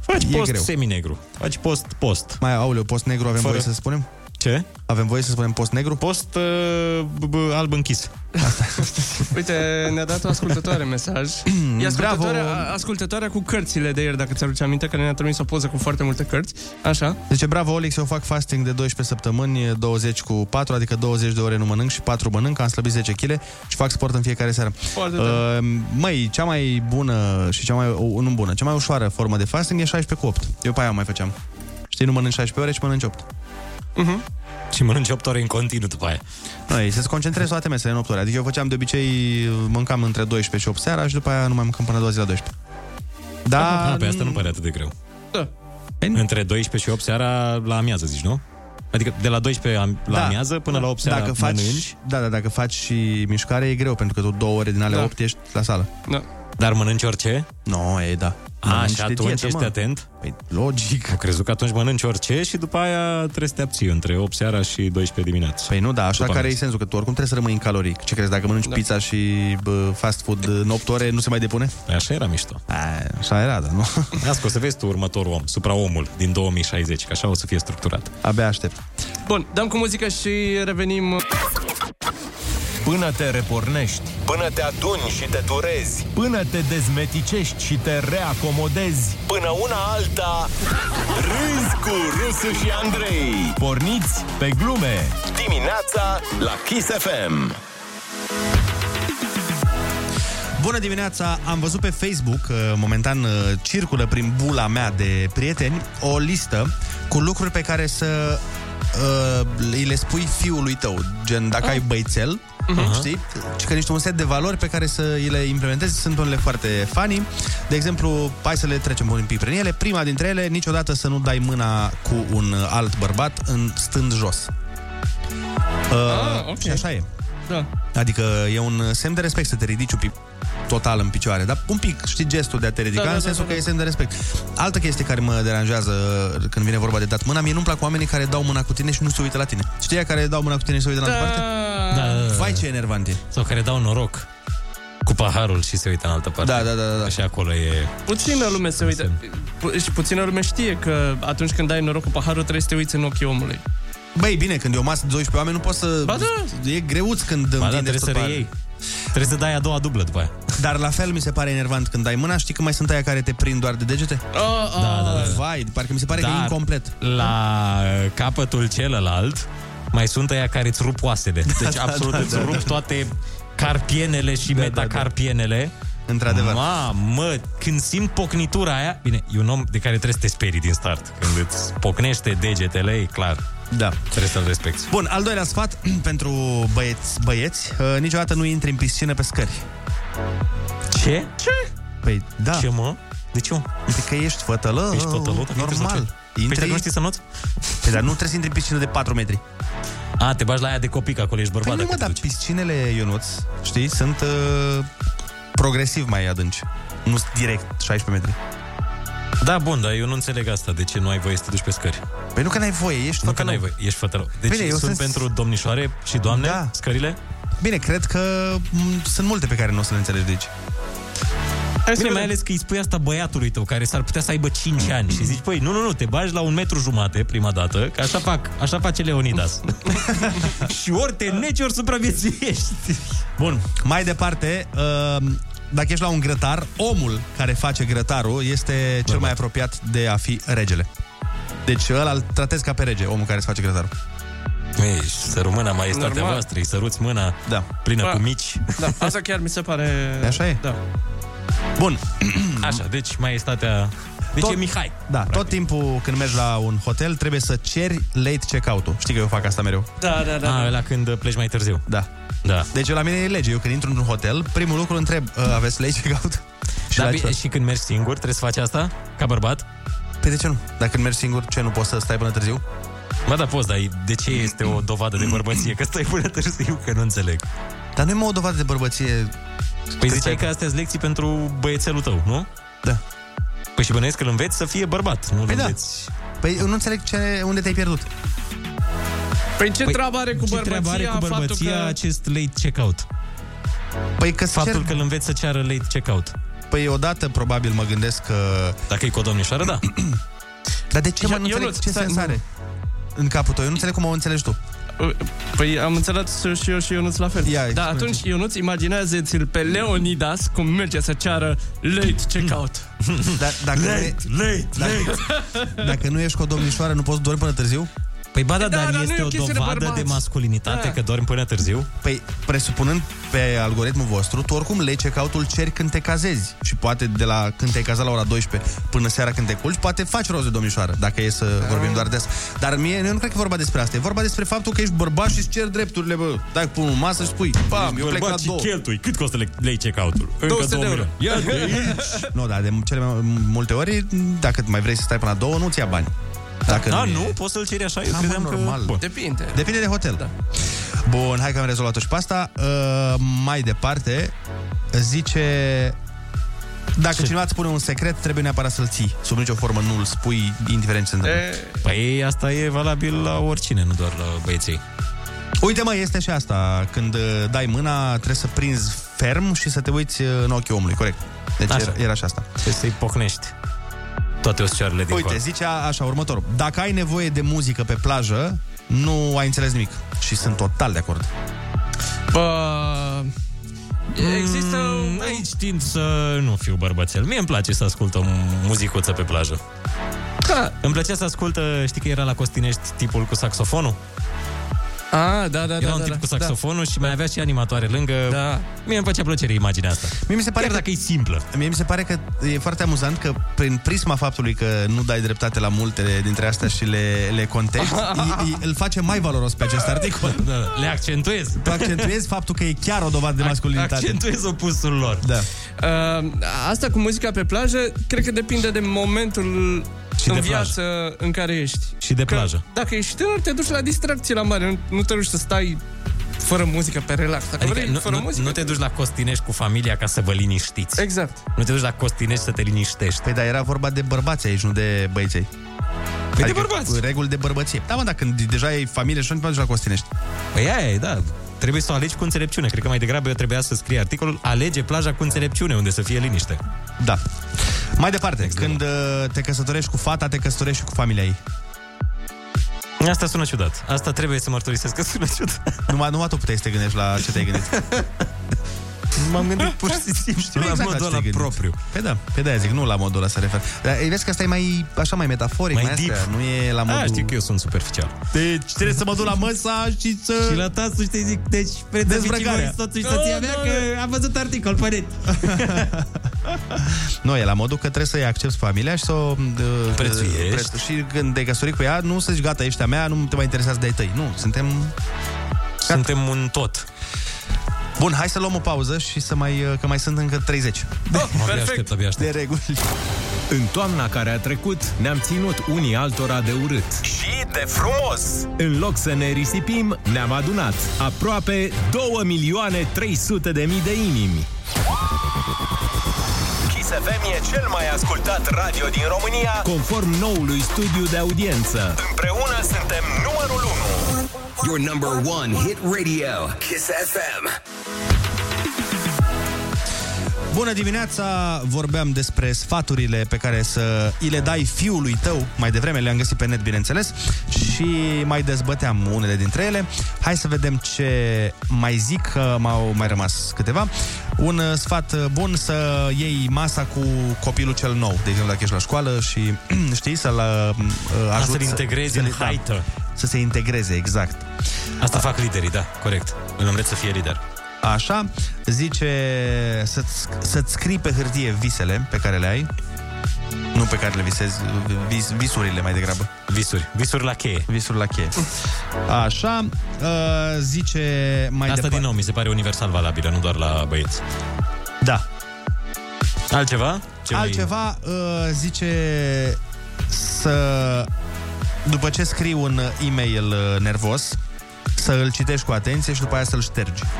Faci e post greu. seminegru. Faci post, post. Mai, auleu, post negru avem Fără- voie să spunem? Ce? Avem voie să spunem post negru? Post uh, b- b- alb închis. Uite, ne-a dat o ascultătoare mesaj. E ascultătoarea, Bravo. a- ascultătoarea cu cărțile de ieri, dacă ți-aduce aminte, că ne-a trimis o poză cu foarte multe cărți. Așa. Zice, bravo, Olix, eu fac fasting de 12 săptămâni, 20 cu 4, adică 20 de ore nu mănânc și 4 mănânc, am slăbit 10 kg și fac sport în fiecare seară. Foarte tare. Uh, măi, cea mai bună și cea mai, uh, nu bună, cea mai ușoară formă de fasting e 16 cu 8. Eu pe aia mai făceam. Știi, nu mănânci 16 ore, ci mănânci 8. Uh-huh. Și mănânci 8 ore în continuu după aia. Noi, să-ți concentrezi toate mesele în 8 ore. Adică eu făceam de obicei, mâncam între 12 și 8 seara și după aia nu mai mâncam până la 2 zi la 12. Da, Ah, pe asta nu pare atât de greu. Da. Între 12 și 8 seara la amiază, zici, nu? Adică de la 12 am- la Da. amiază până la 8 seara dacă faci, mănânci, Da, da, dacă faci și mișcare e greu, pentru că tu două ore din ale Da. 8 ești la sală. Da. Dar mănânci orice? Nu, e da. A, Mănânci și de atunci dietă, ești mă. atent? Păi, logic. Am crezut că atunci mănânci orice și după aia trebuie să te abții între 8 seara și 12 dimineața. Păi nu, da, așa După care e amiază. sensul, că tu oricum trebuie să rămâi în calorii. Ce crezi, dacă mănânci da. pizza și bă, fast food în 8 ore, nu se mai depune? Păi Așa era mișto. A, așa era, da, nu? Las că o să vezi tu următorul om, supraomul din 2060, că așa o să fie structurat. Abia aștept. Bun, dăm cu muzică și revenim. Până te repornești, Până te aduni și te durezi, până te dezmeticești și te reacomodezi, până una alta, râzi cu Rusu și Andrei. porniți pe glume. Dimineața la Kiss FM. Bună dimineața! Am văzut pe Facebook, uh, momentan uh, circulă prin bula mea de prieteni, o listă cu lucruri pe care să uh, îi le spui fiului tău. Gen, dacă ai băițel, Mhm. știi? Și că niște un set de valori pe care să îi le implementezi sunt unele foarte funny. De exemplu, hai să le trecem un pic prin ele. Prima dintre ele, niciodată să nu dai mâna cu un alt bărbat în stând jos. Uh, Ah, ok. Și așa e. Da. Adică e un semn de respect să te ridici un pic total în picioare, dar un pic, știi, gestul de a te ridica, Da, da, în da, sensul da, că da. e semn de respect. Altă chestie care mă deranjează când vine vorba de dat mâna, mie nu-mi plac oamenii care dau mâna cu tine și nu se uită la tine. Știi aia care dau mâna cu tine și se uită în altă parte? Da, da, da. Vai ce enervant e. Sau care dau noroc cu paharul și se uită în altă parte. Da, da, da, da. Și acolo e... Puțină lume se uită. Pu- Și puțină lume știe că atunci când dai noroc cu paharul trebuie să te uiți în ochii omului. Băi, bine, când e o masă de 12 oameni, nu poți să... Ba da. E greuț când Ba da, întindeți trebuie tot să pe reiei. Trebuie să dai a doua dublă după aia. Dar la fel mi se pare enervant când dai mâna, știi că mai sunt aia care te prind doar de degete? Oh, Da, da, da. Vai, parcă mi se pare că e Dar incomplet. La capătul celălalt mai sunt aia care îți rup oasele. Deci da, absolut da, îți da, rup da. toate carpienele și Da, da, metacarpienele. Într-adevăr. Ma, mă, când simt pocnitura aia, bine, e un om de care trebuie să te sperii din start. Când îți pocnește degetele, e clar. Da. Trebuie să-l respecti. Bun, al doilea sfat pentru băieți, băieți uh, niciodată nu intri în piscină pe scări. Ce? Ce? Păi, da. Ce, mă? De ce, mă? Uite că ești fătălă, Ești fătălău? Dacă intri să normal. ce? Păi dacă nu știi să noți? Păi, dar nu trebuie să intri în piscină de 4 metri. A, te bagi la aia de copii, că acolo ești bărbat. Păi nu mă, dacă dar te duci. piscinele, Ionuț, știi, sunt uh, progresiv mai adânci. Nu sunt direct 16 metri. Da, bun, dar eu nu înțeleg asta. De ce nu ai voie să te duci pe scări? Păi nu că n-ai voie, ești Nu că fătălău. n-ai voie, ești fătălău. Deci Bine, eu sunt sunt- pentru domnișoare și doamne, Da. scările? Bine, cred că m, sunt multe pe care nu o să le înțelegi de aici. Hai Bine, să mai vedem. ales că îi spui asta băiatului tău, care s-ar putea să aibă 5 ani și zici, păi, nu, nu, nu, te bagi la un metru jumate prima dată, că așa fac, așa face Leonidas. și ori te neci, ori supraviețuiești. Bun, mai departe, uh, dacă ești la un grătar, omul care face grătarul este cel mai apropiat de a fi regele. Deci ăla îl tratezi ca pe rege, omul care îți face grătarul. Ei, să rămână maestatea Normal. voastră, îi săruți mâna Da. plină Ba. cu mici. Da, asta chiar mi se pare... Așa e? Da. Bun, Așa, deci maestatea... Deci Tot- e Mihai. da, tot timpul când mergi la un hotel trebuie să ceri late check-out-ul. Știi că eu fac asta mereu. Da, da, da. A, la când pleci mai târziu. Da. Da. Deci la mine e lege. Eu când intru într-un hotel, primul lucru întreb, "Uh, aveți late check-out? Și Da, la bine, ce- și când mergi singur, trebuie să faci asta? Ca bărbat? Păi de ce nu? Dacă mergi singur, ce, nu poți să stai până târziu? Ba da, poți, dar de ce este o dovadă de bărbăție? Că stai până târziu, că nu înțeleg. Dar nu e mă o dovadă de bărbăție... Păi ziceai că astea sunt lecții pentru băiețelul tău, nu? Da. Păi și bănuiesc că îl înveți să fie bărbat, nu Păi îl da. înveți... Păi eu nu înțeleg ce, unde te-ai pierdut. Păi ce treabă are cu ce treabă are cu bărbăția bărbăția faptul că- acest late checkout? Păi că Faptul cer... că îl înveți să ceară late checkout. Păi odată probabil mă gândesc că... Dacă e cu o domnișoară, da. Dar de ce Că mă, mă- nu eu înțeleg nu- ce stai, sens nu. are în capul tău? Eu nu înțeleg cum o înțelegi tu. Păi am înțeles și eu și Ionuț la fel. Ia, da, explică. atunci Ionuț imaginează-ți-l pe Leonidas cum merge să ceară late checkout. Dar dacă, nu e, late, dacă, dacă nu ești cu o domnișoară, nu poți dormi până târziu? Păi ba da, Da, dar dar nu este e o o chestie de dovadă de, bărbați. masculinitate Da. că dormi până târziu? Păi, presupunând pe algoritmul vostru, tu oricum lei check-out-ul ceri când te cazezi. Și poate de la când te-ai cazat la ora 12 până seara când te culci, poate faci rost de domnișoară, dacă e să Da. vorbim doar des. Dar mie, eu nu cred că e vorba despre asta. E vorba despre faptul că ești bărbat și îți ceri drepturile, bă. Dai cu pumnul în masă și spui, bam, eu plec la Bărbat și două. cheltui. Cât costă le- late checkout-ul? Încă 200 de 2 euro. milioane. Ia de aici. Nu, dar de cele mai multe ori, dacă mai vrei să stai până la două, nu-ți ia bani. Dacă Da, e- nu? Poți să-l ceri așa? Eu Da, mă, credeam că... normal. Bun. Depinde. Depinde de hotel. Da. Bun, hai că am rezolvat-o și pe asta. Uh, mai departe, zice... Dacă Ce? cineva îți spune un secret, trebuie neapărat să-l ții. Sub nicio formă nu îl spui, indiferent ce se întâmplă. E, Păi asta e valabil la oricine, nu doar la băieții. Uite mă, este și asta. Când uh, dai mâna, trebuie să prinzi ferm și să te uiți uh, în ochii omului, corect. Deci Așa. era, era și asta. Trebuie să-i pocnești toate oscioarele din Uite, corp. zicea așa, următorul. Dacă ai nevoie de muzică pe plajă, nu ai înțeles nimic. Și sunt total de acord. Bă, există... Mm, Aici tind să nu fiu bărbățel. Mie îmi place să ascult o muzicuță pe plajă. Da. Îmi plăcea să ascultă, știi că era la Costinești tipul cu saxofonul? A, da, da, Era da, un da, tip da. cu saxofonul și mai avea și animatoare lângă. Da. Mie îmi făcea plăcere imaginea asta. Mie mi se pare Chiar că dacă e simplă. Mie mi se pare că e foarte amuzant că prin prisma faptului că nu dai dreptate la multe dintre astea și le, le contești, îi- îi- îl face mai valoros pe acest articol. Da, le accentuez. Tu accentuezi faptul că e chiar o dovadă de masculinitate. Accentuez opusul lor. Da. Uh, asta cu muzica pe plajă, cred că depinde de momentul Și în de viață în care ești. Și de Că plajă. Dacă ești tânăr, te duci la distracție la mare. Nu, nu te duci să stai fără muzică pe relax. Dacă Adică vrei, nu, fără nu, muzică... nu te duci la Costinești cu familia ca să vă liniștiți. Exact. Nu te duci la Costinești să te liniștești. Păi da, era vorba de bărbați aici, nu de băieței. Păi de bărbați. Reguli de bărbăție. Da, mă, dacă deja ai familie și nu te duci la Costinești. Păi aia e, da. Trebuie să o alegi cu înțelepciune. Cred că mai degrabă eu trebuia să scrie articolul Alege plaja cu înțelepciune, unde să fie liniște. Da. Mai departe, când uh, te căsătorești cu fata, te căsătorești și cu familia ei. Asta sună ciudat. Asta trebuie să mărturisesc că sună ciudat. Numai, numai tu puteai să te gândești la ce te-ai gândit. M-am gândit pur și simplu Știu la exact modul ce ăla te-ai gândit. propriu. Pe da, pe de zic, nu la modul ăla să refer. Dar ei, vezi că asta e mai, așa, mai metaforic, mai, Mai mai deep. astea, nu e la modul... A, știu că eu sunt superficial. Deci trebuie să mă duc la măsa și să... Și la tasul știi zic, deci prețăficii Dezbrăcarea. voi soțul și soția mea că am văzut articol pe net. Nu, e la modul că trebuie să-i accepti familia și să o... uh, Prețuiești. preț- Și când te căsători cu ea, nu să zici, gata, ești a mea, nu te mai interesează de ai tăi. Nu, suntem... Suntem un tot. Bun, hai să luăm o pauză și să mai, uh, că mai sunt încă 30. Oh, Abia aștept, abia De aștept. reguli. În toamna care a trecut, ne-am ținut unii altora de urât. Și de frumos! În loc să ne risipim, ne-am adunat aproape 2 milioane 300 de mii de inimi. Kiss FM e cel mai ascultat radio din România. Conform noului studiu de audiență. Împreună suntem numărul 1. Your number one hit radio, Kiss FM. Bună dimineața! Vorbeam despre sfaturile pe care să îi le dai fiului tău. Mai devreme le-am găsit pe net, bineînțeles, și mai dezbăteam unele dintre ele. Hai să vedem ce mai zic, că m-au mai rămas câteva. Un uh, sfat uh, bun să iei masa cu copilul cel nou, de exemplu, dacă ești la școală și știi, să-l uh, ajuți să-l integrezi în da, haită. Să se integreze, exact. Asta fac liderii, da, corect. Îl înveți să fie lider. Așa, zice să-ți, să-ți scrii pe hârtie visele pe care le ai, nu pe care le visezi, vis, visurile mai degrabă. Visuri. Visuri la cheie. Visuri la cheie. Așa, uh, zice mai Asta departe. din nou mi se pare universal valabilă, nu doar la băieți. Da. Altceva? Ce mai- Altceva uh, zice să, după ce scrii un e-mail uh, nervos, să îl citești cu atenție și după aia să-l ștergi.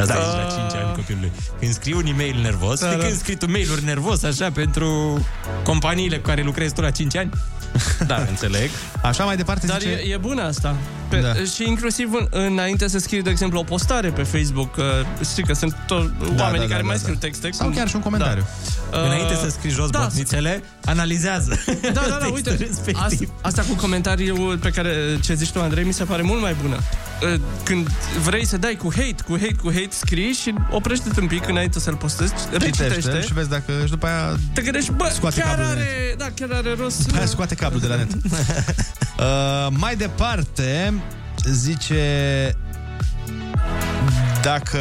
Asta Da. da. e la 5 ani copilului. Când scrii un e-mail nervos, Da, da, da. când scrii tu mail-uri nervos așa pentru companiile cu care lucrezi tu la 5 ani, da, înțeleg. Așa mai departe Dar zice... e, e bună asta. Pe, Da. Și inclusiv în, înainte să scrii, de exemplu, o postare pe Facebook, uh, știi că sunt tot Da, oamenii da, care da, mai da, scriu da. texte. Sau chiar și un comentariu. Da. Înainte să scrii jos da, botnițele, analizează. Da, da, da, uite, asta, asta cu comentariul pe care ce zici tu, Andrei, mi se pare mult mai bună. Uh, Când vrei să dai cu hate, cu hate, cu hate, scrii și oprește-te un pic înainte să-l postezi, Citește recitește. și vezi dacă... Și după aia Te gândești, bă, Scoate chiar cablul de are, da, chiar are rost. După aia scoate cablul de la net. uh, mai departe, zice... Dacă...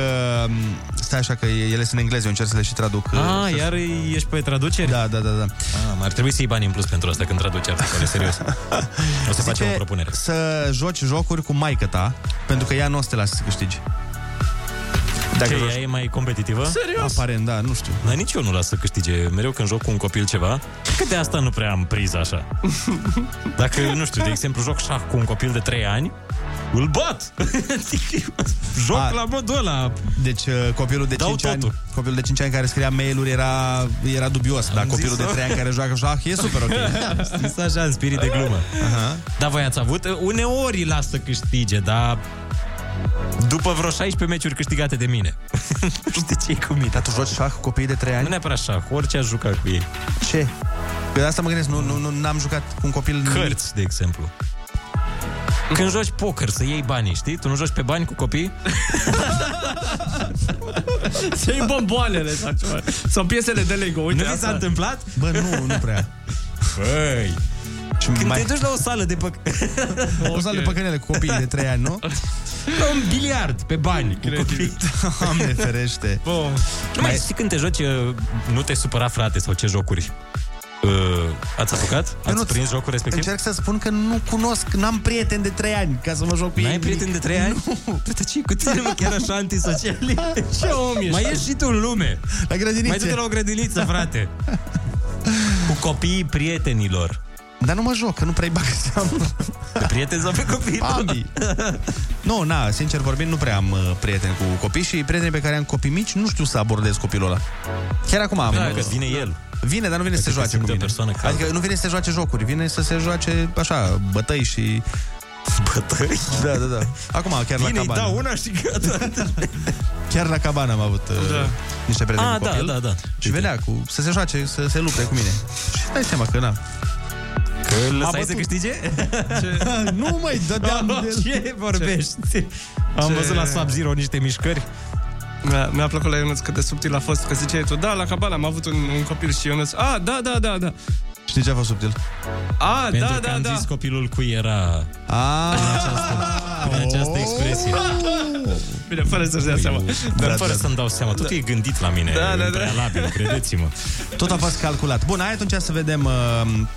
Stai așa că ele sunt în engleză, eu încerc să le și traduc. Ah, Să- iar ești pe traduceri? Da, da, da, da. Ah, ar trebui să iei bani în plus pentru asta când traduci articole, serios. O să facem o propunere. să joci jocuri cu maică ta, pentru că ea nu o să te lasă să câștigi. Dacă Ce, joci- ea e mai competitivă? Serios? Aparent, da, nu știu. Dar nici eu nu las să câștige. Mereu când joc cu un copil ceva, că de asta nu prea am priză așa. Dacă, nu știu, de exemplu, joc șah cu un copil de 3 ani, îl bat! joc A, la modul ăla. Deci uh, copilul de Dau 5 ani, totul. copilul de 5 ani care scria mail-uri era, era dubios, dar copilul de zis-o. 3 ani care joacă șah e super ok. Zis așa, în spirit de glumă. Aha. Da, voi ați avut? Uneori îi las să câștige, dar după vreo 16 meciuri câștigate de mine. nu știu de ce e cu mine. Dar tu joci șah cu copiii de 3 ani? Nu neapărat șah, orice aș juca cu ei. Ce? Pe asta mă gândesc, nu, nu, nu n-am jucat cu un copil... Cărți, de exemplu. Când joci poker, să iei banii, știi? Tu nu joci pe bani cu copii? Să iei bomboanele sau ceva. Sau piesele de Lego. Uite, nu ți asta. s-a întâmplat? Bă, nu, nu prea. Băi! Și Când mai... te duci la o sală de păc... O sală de păcănele cu copiii de 3 ani, nu? un biliard pe bani cu copii. Doamne ferește. Bun. Nu mai știi când te joci, uh, nu te supăra frate sau ce jocuri? Uh, ați apucat? Ați nu- prins jocul respectiv? Încerc să spun că nu cunosc, n-am prieteni de 3 ani ca să mă joc cu ei. N-ai prieteni de 3 ani? Nu. Uite ce cu tine, mă, chiar așa antisociali. Ce om ești? Mai ieși și tu în lume. La grădinițe. Mai du-te la o grădiniță, frate. Cu copiii prietenilor. Dar nu mă joc, că nu prea-i bag seamă. Pe prieteni sau pe copii? Ambii. nu, na, sincer vorbind, nu prea am uh, prieteni cu copii și prietenii pe care am copii mici nu știu să abordez copilul ăla. Chiar acum am. Da, că vine el. Vine, dar nu vine să se Adică joace cu simte o mine. persoană caldă. Adică nu vine să se joace jocuri, vine să se joace așa, bătăi și... Bătăi? Da, da, da. Acum, chiar Vine, la îi cabană. dau una și gata. Chiar la cabană am avut uh, Da. niște prieteni Ah, cu da, copil. da, da. Și venea cu, să se joace, să se lupte cu mine. Și dai seama că na. Că îl lăsai A să bătut. câștige? nu mai dădeam de... Ce vorbești? Am Ce? văzut la Sub-Zero niște mișcări. Mi-a, mi-a plăcut la Ionuț cât de subtil a fost Că ziceai tu, da, la cabana am avut un, un copil Și Ionuț, a, da, da, da, da Știi ce a fost subtil? A, Pentru da, că da, am da zis copilul cui era Ah, Prin această expresie. Bine, fără să-și dea seama Dar Da, fără da. să-mi dau seama. Totul e gândit la mine Da, da, în da. prealabil, credeți-mă. Tot a fost calculat. Bun, hai atunci să vedem uh,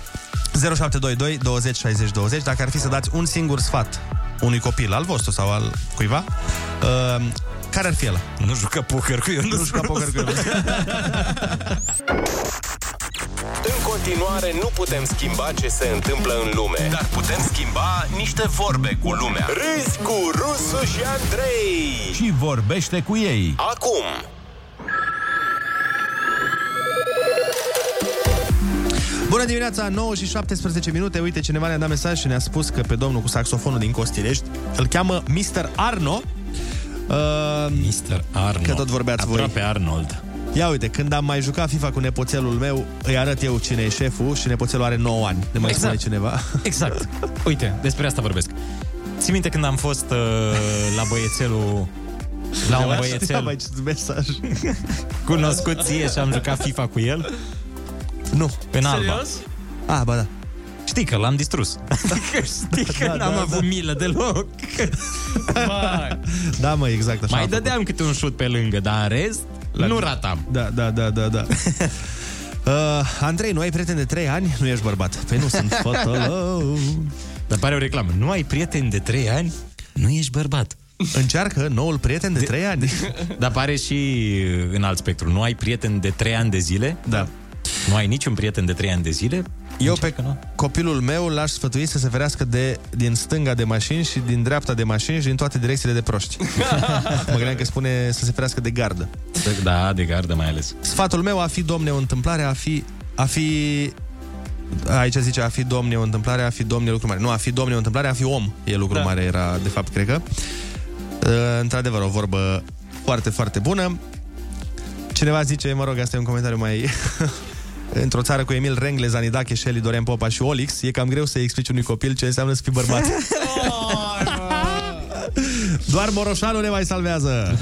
0722 20 60 20 Dacă ar fi să dați un singur sfat unui copil, al vostru sau al cuiva, uh, care ar fi el? Nu juca poker cu eu, Nu juca poker cu el. În continuare, nu putem schimba ce se întâmplă în lume, dar putem schimba niște vorbe cu lumea. Râzi cu Rusu și Andrei. Și vorbește cu ei. Acum, Bună dimineața, 9 și 17 minute. Uite, cineva ne-a dat mesaj și ne-a spus că pe domnul cu saxofonul din Costirești îl cheamă Mr. Arno. Uh, Mr. Arnold. Că tot vorbeați voi. Aproape Arnold. Ia uite, când am mai jucat FIFA cu nepoțelul meu, îi arăt eu cine e șeful și nepoțelul are 9 ani. Ne mai Exact. spune cineva. Exact. Uite, despre asta vorbesc. Ții minte când am fost uh, la băiețelul la un Știam băiețel aici mesaj. cunoscut ție și am jucat FIFA cu el? Nu. În Alba. Serios? Ah, ba da. Știi că l-am distrus. Știi că Da, n-am da, avut da. milă deloc. Vai. Da, mă, exact așa. Mai am făcut. dădeam câte un șut pe lângă, dar în rest nu ratam. Da, da, da, da, da. Uh, Andrei, nu ai prieten de 3 ani? Nu ești bărbat. Păi nu sunt fotolău. Dar pare o reclamă. Nu ai prieteni de 3 ani? Nu ești bărbat. Încearcă noul prieten de 3 ani. Dar pare și în alt spectru. Nu ai prieten de 3 ani de zile? Da. Nu ai niciun prieten de 3 ani de zile? Eu pe copilul meu l-aș sfătui să se ferească de, din stânga de mașini și din dreapta de mașini și din toate direcțiile de proști. mă gândeam că spune să se ferească de gardă. Da, de gardă mai ales. Sfatul meu a fi, domne, o întâmplare, a fi... A fi Aici zice a fi domne o întâmplare, a fi domne lucru mare. Nu, a fi domne o întâmplare, a fi om e lucru da. mare, era de fapt, cred că. Uh, într-adevăr, o vorbă foarte, foarte bună. Cineva zice, mă rog, asta e un comentariu mai... Într-o țară cu Emil Rengle, Zanidache, Shelly, Dorian Popa și Olix, e cam greu să explici unui copil ce înseamnă să fii bărbat. Doar Moroșanu ne mai salvează.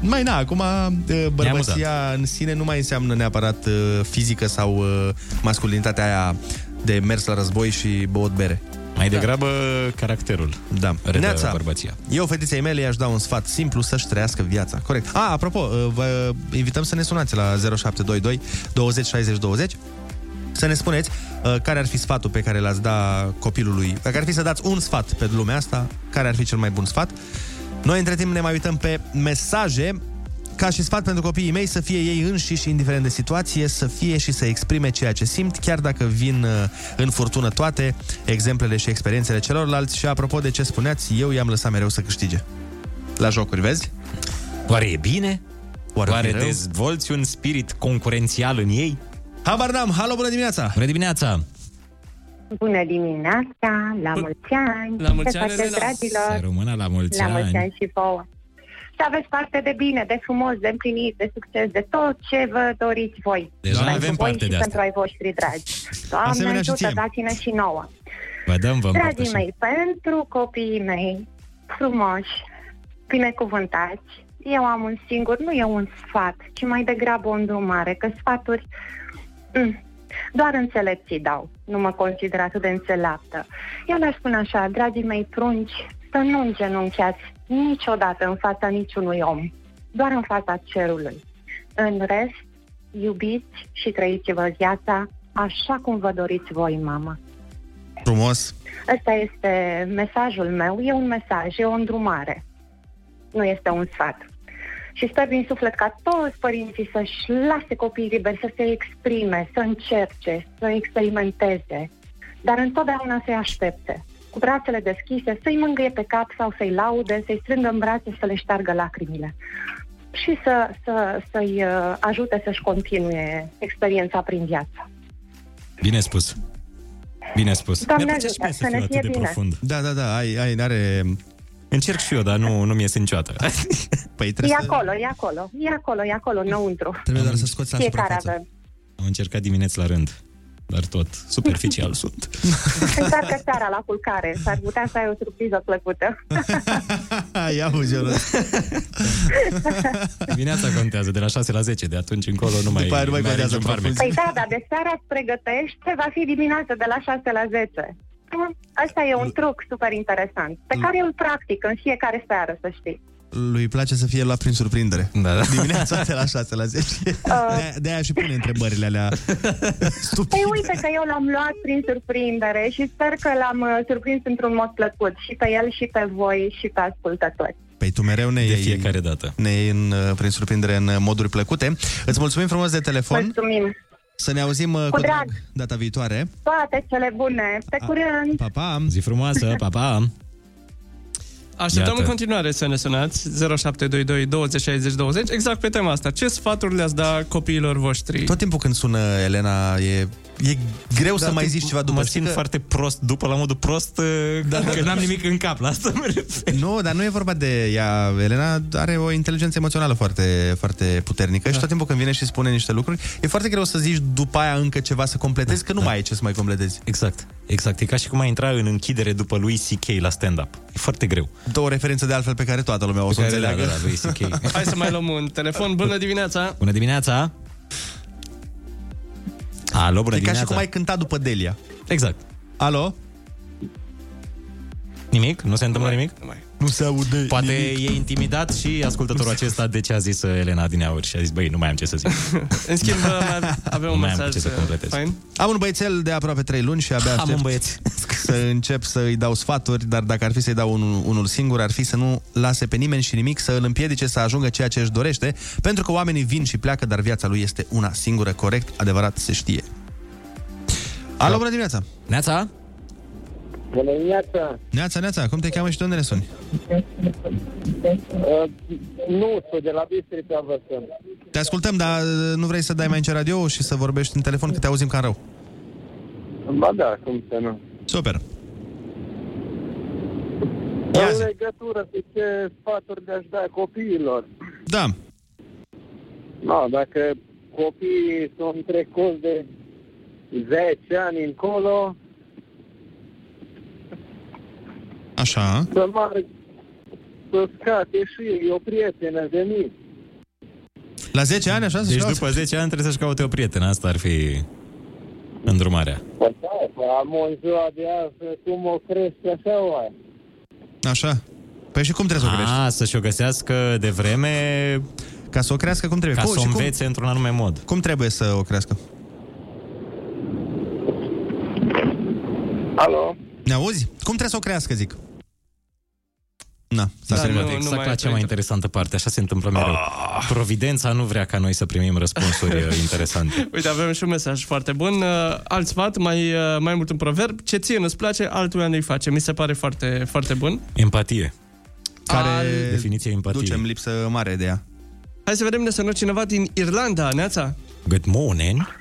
mai na, acum uh, bărbăția în sine nu mai înseamnă neapărat uh, fizică sau uh, masculinitatea aia de mers la război și băut bere. Mai degrabă caracterul. Da. Redă Neața, bărbăția. eu fetiței mele i-aș da un sfat simplu să-și trăiască viața. Corect. A, apropo, uh, vă invităm să ne sunați la 0722 20 60 20 să ne spuneți uh, care ar fi sfatul pe care l-ați da copilului, dacă ar fi să dați un sfat pe lumea asta, care ar fi cel mai bun sfat. Noi, între timp, ne mai uităm pe mesaje ca și sfat pentru copiii mei să fie ei înșiși, indiferent de situație, să fie și să exprime ceea ce simt, chiar dacă vin uh, în furtună toate exemplele și experiențele celorlalți. Și apropo de ce spuneați, eu i-am lăsat mereu să câștige. La jocuri, vezi? Oare e bine? Oare, Oare fi rău? dezvolți un spirit concurențial în ei? Habar n-am. Halo, bună dimineața! Bună dimineața! Bună dimineața, la mulți ani! La mulți Ce ani, faceți, Elena. dragilor? Să rămână la mulți la ani. mulți ani și vouă! Să aveți parte de bine, de frumos, de împlinit, de succes, de tot ce vă doriți voi. Deja pentru avem voi parte și de asta. pentru ai voștri dragi. Doamne Asemenea și ajută, ție. dați-ne și nouă. Vă dăm, vă Dragii împărtășim. mei, pentru copiii mei frumoși, binecuvântați, eu am un singur, nu e un sfat, ci mai degrabă o îndrumare, că sfaturi mm, doar înțelepții dau. Nu mă consider atât de înțeleaptă. Eu le spun așa, dragii mei prunci, să nu îngenunchiați niciodată în fața niciunui om, doar în fața cerului. În rest, iubiți și trăiți-vă viața așa cum vă doriți voi, mamă. Frumos. Ăsta este mesajul meu, e un mesaj, e o îndrumare. Nu este un sfat. Și sper din suflet ca toți părinții să-și lase copiii liberi să se exprime, să încerce, să experimenteze, dar întotdeauna să-i aștepte, cu brațele deschise, să-i mângâie pe cap sau să-i laude, să-i strângă în brațe, să le șteargă lacrimile și să, să, să-i uh, ajute să-și continue experiența prin viață. Bine spus. Bine spus. Doamne Mi-ar plăcea ajută, și mie să să fiu ne atât fie de bine. profund. Da, da, da, ai, ai, are... Încerc și eu, dar nu, nu mi iese niciodată. Păi E acolo, e acolo, e acolo, e acolo, înăuntru. Trebuie doar să scoți la Fiecare suprafață. avem. Am încercat dimineți la rând, dar tot superficial sunt. Încearcă seara la culcare, s-ar putea să ai o surpriză plăcută. Ia uzi, Dimineața contează, de la 6 la 10, de atunci încolo nu mai, După aia nu mai are contează niciun farmec. Păi da, dar de seara îți pregătești, va fi dimineața de la 6 la 10. Asta e un truc super interesant, pe care eu îl practic în fiecare seară, să știi. Lui place să fie luat prin surprindere. Da, da. Dimineața de la 6 la 10. De- De-aia și pune întrebările alea. Păi uite că eu l-am luat prin surprindere și sper că l-am uh, surprins într-un mod plăcut și pe el și pe voi și pe ascultători. Păi tu mereu ne De iei, fiecare dată. ne iei în, uh, prin surprindere în uh, moduri plăcute. Îți mulțumim frumos de telefon. Mulțumim! Să ne auzim uh, Cu cu drag drag. data viitoare. Toate cele bune! Pe curând! Pa, pa! Zi frumoasă, pa, pa! Așteptăm Iată. în continuare să ne sunați 0722 20 60 20 exact pe tema asta. Ce sfaturi le-ați da copiilor voștri? Tot timpul când sună Elena, e, e greu să mai zici ceva după. Mă Știi simt că- foarte prost după, la modul prost, da, că n-am nimic în cap. La asta mă refer. Nu, dar nu e vorba de ea. Elena are o inteligență emoțională foarte, foarte puternică Da. și tot timpul când vine și spune niște lucruri, e foarte greu să zici după aia încă ceva să completezi, că nu mai ai ce să mai completezi. Exact, exact. E ca și cum ai intra în închidere după lui C.K. la stand-up. E foarte greu. Două referințe de altfel pe care toată lumea o Pe să care înțeleagă. le-a dat lui C.K. Hai să mai luăm un telefon. Bună dimineața! Bună dimineața! Alo, bună e ca dimineața! și cum ai cântat după Delia. Exact. Alo? Nimic? Nu se întâmplă nimic? Nu se aude Poate nimic. e intimidat și ascultătorul acesta de ce a zis uh, Elena din Aur și a zis, băi, nu mai am ce să zic. În schimb, mai avem Nu un mai am cu mesaj ce să uh, completez. fain. Am un băiețel de aproape 3 luni și abia Am aștept un băieț. să încep să-i dau sfaturi, dar dacă ar fi să-i dau unul, unul singur, ar fi să nu lase pe nimeni și nimic să îl împiedice să ajungă ceea ce își dorește, pentru că oamenii vin și pleacă, dar viața lui este una singură, corect, adevărat, se știe. Alo, bună dimineața! Neața? Bună dimineața! Neața, Neața, cum te cheamă și de unde ne suni? Uh, nu, sunt de la Bistrița vă sunt. Te ascultăm, dar uh, nu vrei să dai mai încet radio și să vorbești în telefon, că te auzim ca rău. Ba da, cum să nu. Super. În legătură cu ce sfaturi de-aș da copiilor. Da. No, dacă copiii sunt trecuți de 10 ani încolo, Așa. să meargă să scate și ei o prietenă de mic. La 10 ani, așa? Deci după 10 ani trebuie să-și caute o prietenă. Asta ar fi îndrumarea. Păi da, păi am în ziua de azi, cum o crește, așa o ai. Așa. Păi și cum trebuie să o crești? A, să-și o găsească de vreme... Ca să o crească cum trebuie. Ca Cum- să o și cum- învețe într-un anume mod. Cum trebuie să o crească? Alo? Ne auzi? Cum trebuie să o crească, zic? Na, s-a Da, terminat. nu, exact la cea mai interesantă parte. Așa se întâmplă mereu. Ah. Providența nu vrea ca noi să primim răspunsuri uh, interesante. Uite, avem și un mesaj foarte bun. Uh, Alt sfat, mai, uh, mai mult un proverb. Ce ție nu-ți place, altuia nu-i face. Mi se pare foarte, foarte bun. Empatie. Care Definiția empatiei. ducem lipsă mare de ea. Hai să vedem ne sună cineva din Irlanda, Neața. Good morning.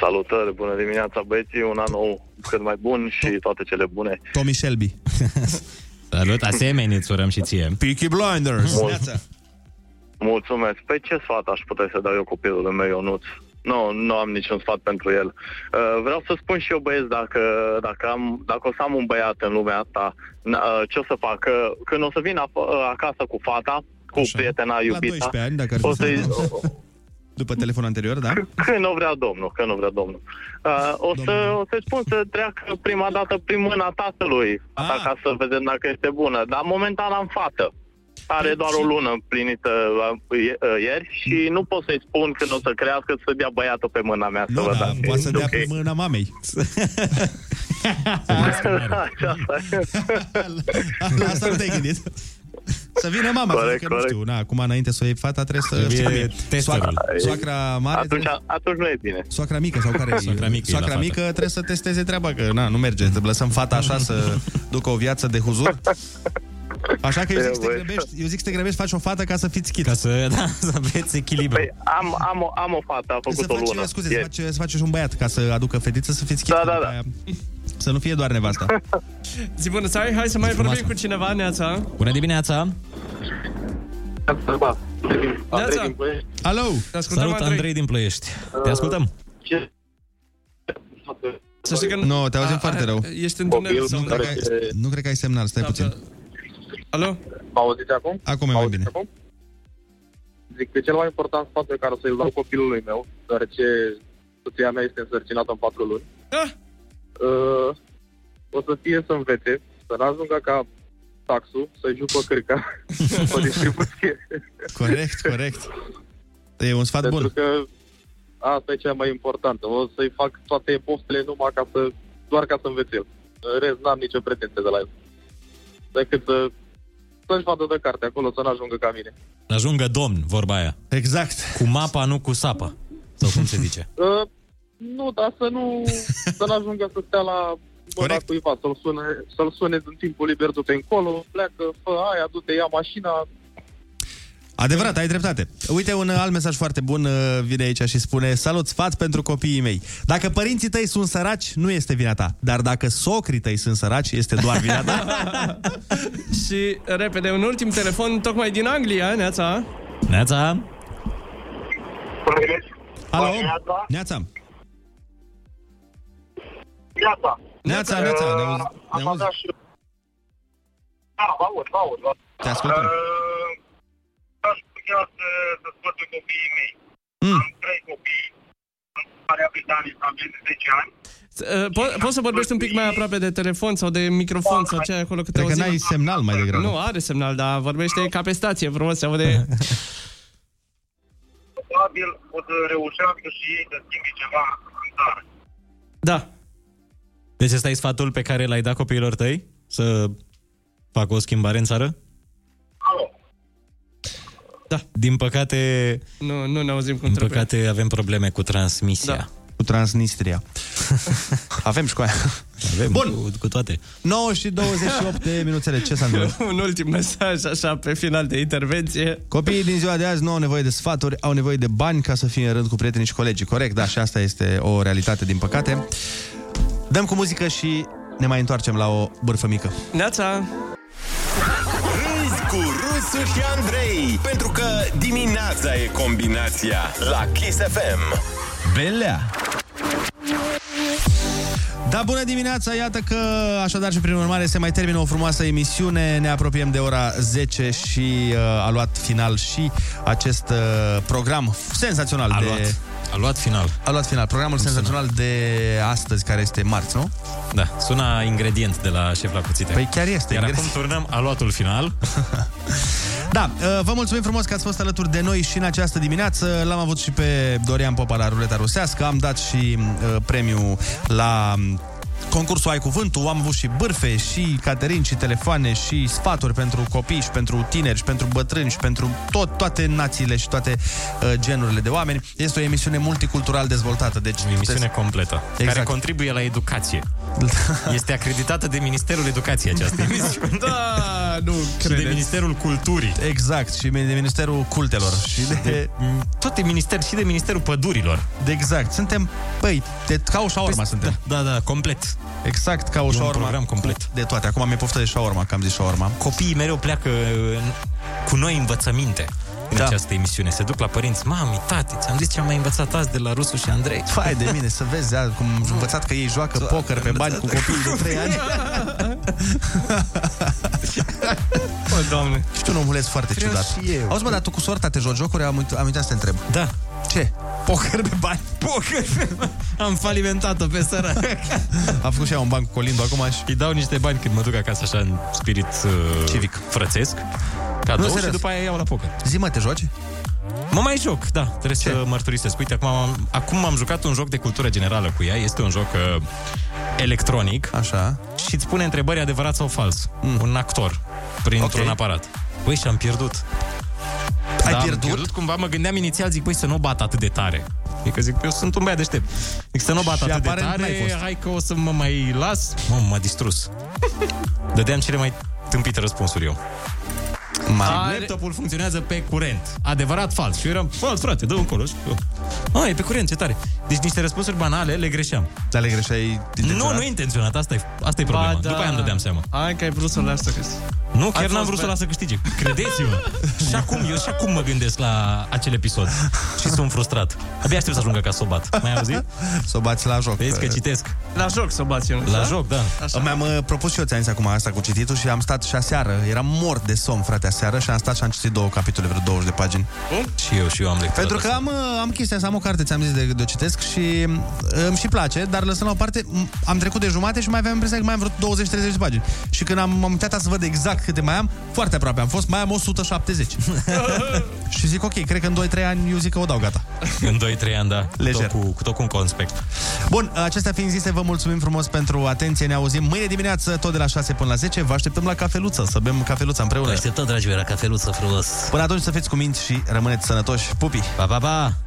Salutări, bună dimineața băieții, un an nou cât mai bun și toate cele bune. Tommy Shelby. Salut, asemenea, îți urăm și ție. Peaky Blinders. Mult. Neața. Mulțumesc. Pe ce sfat aș putea să dau eu copilului meu, Ionuț? Nu, nu am niciun sfat pentru el. Uh, vreau să spun și eu, băieți, dacă, dacă, am, dacă o să am un băiat în lumea asta, n- uh, ce o să fac? Uh, Când o să vin af- uh, acasă cu fata, cu Așa. prietena, La iubita, 12 ani, dacă ar o fi să să... După telefonul anterior, da? Când nu vrea domnul, când nu vrea domnul. Uh, o, să, o să spun să treacă prima dată prin mâna tatălui, asta ca să vedem dacă este bună. Dar momentan am fată. Are doar o lună împlinită uh, ie- uh, ieri și nu pot să-i spun când o să crească să dea băiatul pe mâna mea să Nu, văd da, dacă poate e să dea ok. pe mâna mamei. Așa, La asta nu te-ai gândit. Să vină mama, Corect, că nu corect. știu, na, acum înainte să o iei fata trebuie să... Trebuie Soacra- testerul. Soacra, soacra mare... atunci, atunci nu e bine. Soacra mică sau care Soacra mică e la Soacra fată. mică trebuie să testeze treaba, că na, nu merge. Să lăsăm fata așa să ducă o viață de huzur. Așa că eu zic, să te băi. grăbești, eu zic să te grăbești, faci o fată ca să fiți chit. Ca să, da, să aveți echilibru. Păi am, am, o, am o fată, a să făcut o faci, lună. scuze, să ieri. faci, să faci și un băiat ca să aducă fetiță să fiți chit. Da, da, după da. aia. Să nu fie doar nevasta. Zi bună, să ai, hai să mai vorbim cu cineva, Neața. Bună dimineața! Neața. Alo! Te ascultăm, Salut, Andrei din Ploiești. Te ascultăm. Să știi că... Nu, te auzim A- foarte a- rău. Ești în tunel Nu sau... cred, că ai, nu cred că ai semnal, stai puțin. Alo? Mă auziți acum? Acum e mai bine. Acum? Zic că cel mai important sfat pe care o să-l dau copilului meu, deoarece soția mea este însărcinată în patru luni, Ah. uh, o să fie să învețe, să n-ajungă ca taxul, să-i jupă cârca pe distribuție. Corect, corect. E un sfat Pentru bun. că asta e cea mai importantă. O să-i fac toate poftele numai ca să, doar ca să învețe el. În rest, n-am nicio pretenție de la el. Decât să, să-și vadă de carte acolo, să n-ajungă ca mine. Ajungă domn, vorba aia. Exact. Cu mapa, nu cu sapa. Sau cum se zice? Uh, nu, dar să nu să nu ajungă să stea la mâna cuiva, să-l sune, să-l sune în timpul liber după încolo, pleacă, fă aia, du-te, ia mașina. Adevărat, ai dreptate. Uite, un alt mesaj foarte bun uh, vine aici și spune Salut, sfat pentru copiii mei. Dacă părinții tăi sunt săraci, nu este vina ta. Dar dacă socrii tăi sunt săraci, este doar vina ta. Și repede, un ultim telefon tocmai din Anglia, Neața. Neața. Alo? Neața. Neața. Neața, Neața, ne auzi? Ne auzi? Da, vă aud, vă aud, vă aud. Te ascultăm. Uh, Aș putea să, să sfătui copiii mei. Mm. Am trei copii în care are britanici sau de 10 ani. Uh, po- poți să vorbești un pic mai aproape de telefon sau de microfon sau ce ai acolo că te Cred că auzim? n-ai semnal mai degrabă. Nu, are semnal, dar vorbește ca pe stație, frumos, se aude. Probabil o să reușească și ei să schimbi ceva în țară. Da. Deci ăsta e sfatul pe care l-ai dat copiilor tăi? Să facă o schimbare în țară? Da. Din păcate... Nu, nu ne auzim cum Din trebuie. păcate avem probleme cu transmisia. Da. Cu Transnistria. Avem și cu aia. Avem Bun. Cu, cu toate. 9 și 28 de minuțele. Ce s-a întâmplat? Un ultim mesaj, așa, pe final de intervenție. Copiii din ziua de azi nu au nevoie de sfaturi, au nevoie de bani ca să fie în rând cu prietenii și colegii. Corect, da, și asta este o realitate, din păcate. Dăm cu muzică și ne mai întoarcem la o bârfă mică. Neața! Râzi cu Rusu și Andrei, pentru că dimineața e combinația la Kiss FM. Belea! Da, bună dimineața! Iată că, așadar și prin urmare, se mai termină o frumoasă emisiune. Ne apropiem de ora 10 și uh, a luat final și acest uh, program senzațional A de... luat. A luat final. A luat final. Programul senzațional de astăzi, care este marți, nu? Da, suna ingredient de la șef la cuțite. Păi chiar este. Iar ingredient. acum turnăm aluatul final. Da, uh, vă mulțumim frumos că ați fost alături de noi și în această dimineață. L-am avut și pe Dorian Popa la ruleta rusească, am dat și uh, premiu la um, concursul Ai Cuvântul, am avut și bârfe, și caterini, și telefoane, și sfaturi pentru copii, și pentru tineri, și pentru bătrâni, și pentru tot, toate națiile și toate uh, genurile de oameni. Este o emisiune multicultural dezvoltată. Deci O emisiune completă, Exact. care contribuie la educație. Este acreditată de Ministerul Educației această emisiune. Da, nu Și de Ministerul Culturii. Exact, și de Ministerul Cultelor. Și de... de toate minister, și de Ministerul Pădurilor. De exact. Suntem, băi, de, ca o șaorma suntem. Da, da, complet. Exact, ca o E un șaorma. program complet. De toate. Acum mi-e poftă de șaorma, că am zis șaorma. Copiii mereu pleacă în, cu noi învățăminte în Da. această emisiune. Se duc la părinți. Mami, tati, ți-am zis ce am mai învățat azi de la Rusu și Andrei. Fai de mine, să vezi a, cum am învățat că ei joacă poker pe bani cu copiii de 3 ani. O, doamne. Și tu un omuleț foarte Vreau ciudat. și eu. Auzi, mă, dar tu cu sorta te joci jocuri? Am, uit- am uitat să te întreb. Da. Ce? Poker pe bani. Poker pe bani. Am falimentat-o pe sărac. Am făcut și eu un ban cu Colindu acum și... Îi dau niște bani când mă duc acasă așa în spirit uh, Civic. frățesc. Cadou Nu, și serios. după aia iau la poker. Zi, mă, te joci? Mă mai joc, da, trebuie Ce? să mărturisesc. Uite, acum am, acum am jucat un joc de cultură generală cu ea. Este un joc uh, electronic. Așa. Și îți pune întrebări adevărat sau fals. Mm. Un actor printr-un Ok. aparat. Băi, și am pierdut. Ai Da, am pierdut? pierdut? Cumva mă gândeam inițial, zic, băi, să nu bat atât de tare. Adică zic, eu sunt un băiat deștept. Zic să nu bat Și atât de aparent n-ai tare, fost. hai că o să mă mai las. Mă, m-a distrus. Dădeam cele mai tâmpite răspunsuri eu. Ma... Laptopul funcționează pe curent. Adevărat, fals. Și eu eram, fals, frate, dă încolo. Și eu, A, e pe curent, ce tare. Deci niște răspunsuri banale le greșeam. Dar le greșeai intenționat? Nu, nu intenționat, asta e, asta e problema. Ba, da. După aia îmi dădeam seama. Hai că ai vrut să o lași să câștigi. Nu, chiar Ai n-am fost vrut să o pe- las să câștige. Credeți-mă. și acum, eu și acum mă gândesc la acel episod. Și sunt frustrat. Abia aștept să ajungă ca să o bat. Mai auzit? Să o bați la joc. Vezi că citesc. La joc să o bați eu. La joc, da. Așa. Mi-am uh, propus și eu, ți-am zis acum asta cu cititul și am stat și șaseară. Eram mort de somn, frate, aseară și am stat și am citit două capitole, vreo 20 de pagini. Și eu, și eu am lectură. Pentru că de am, uh, am chestia să am o carte, ți-am zis de, de o citesc și uh, îmi și place, dar lăsând la o parte, m- am trecut de jumate și mai aveam impresia că mai am vreo 20-30 de pagini. Și când am, m-am uitat să văd exact câte mai am, foarte aproape am fost, mai am 170. și zic, ok, cred că în 2-3 ani eu zic că o dau gata. În 2-3 ani, da. Lejer. Cu tot, cu, cu tot cu un conspect. Bun, acestea fiind zise, vă mulțumim frumos pentru atenție. Ne auzim mâine dimineață, tot de la 6 până la 10. Vă așteptăm la cafeluță, să bem cafeluța împreună. Așteptăm, dragii mei, la cafeluță frumos. Până atunci să fiți cu minți și rămâneți sănătoși. Pupi! Pa, pa, pa!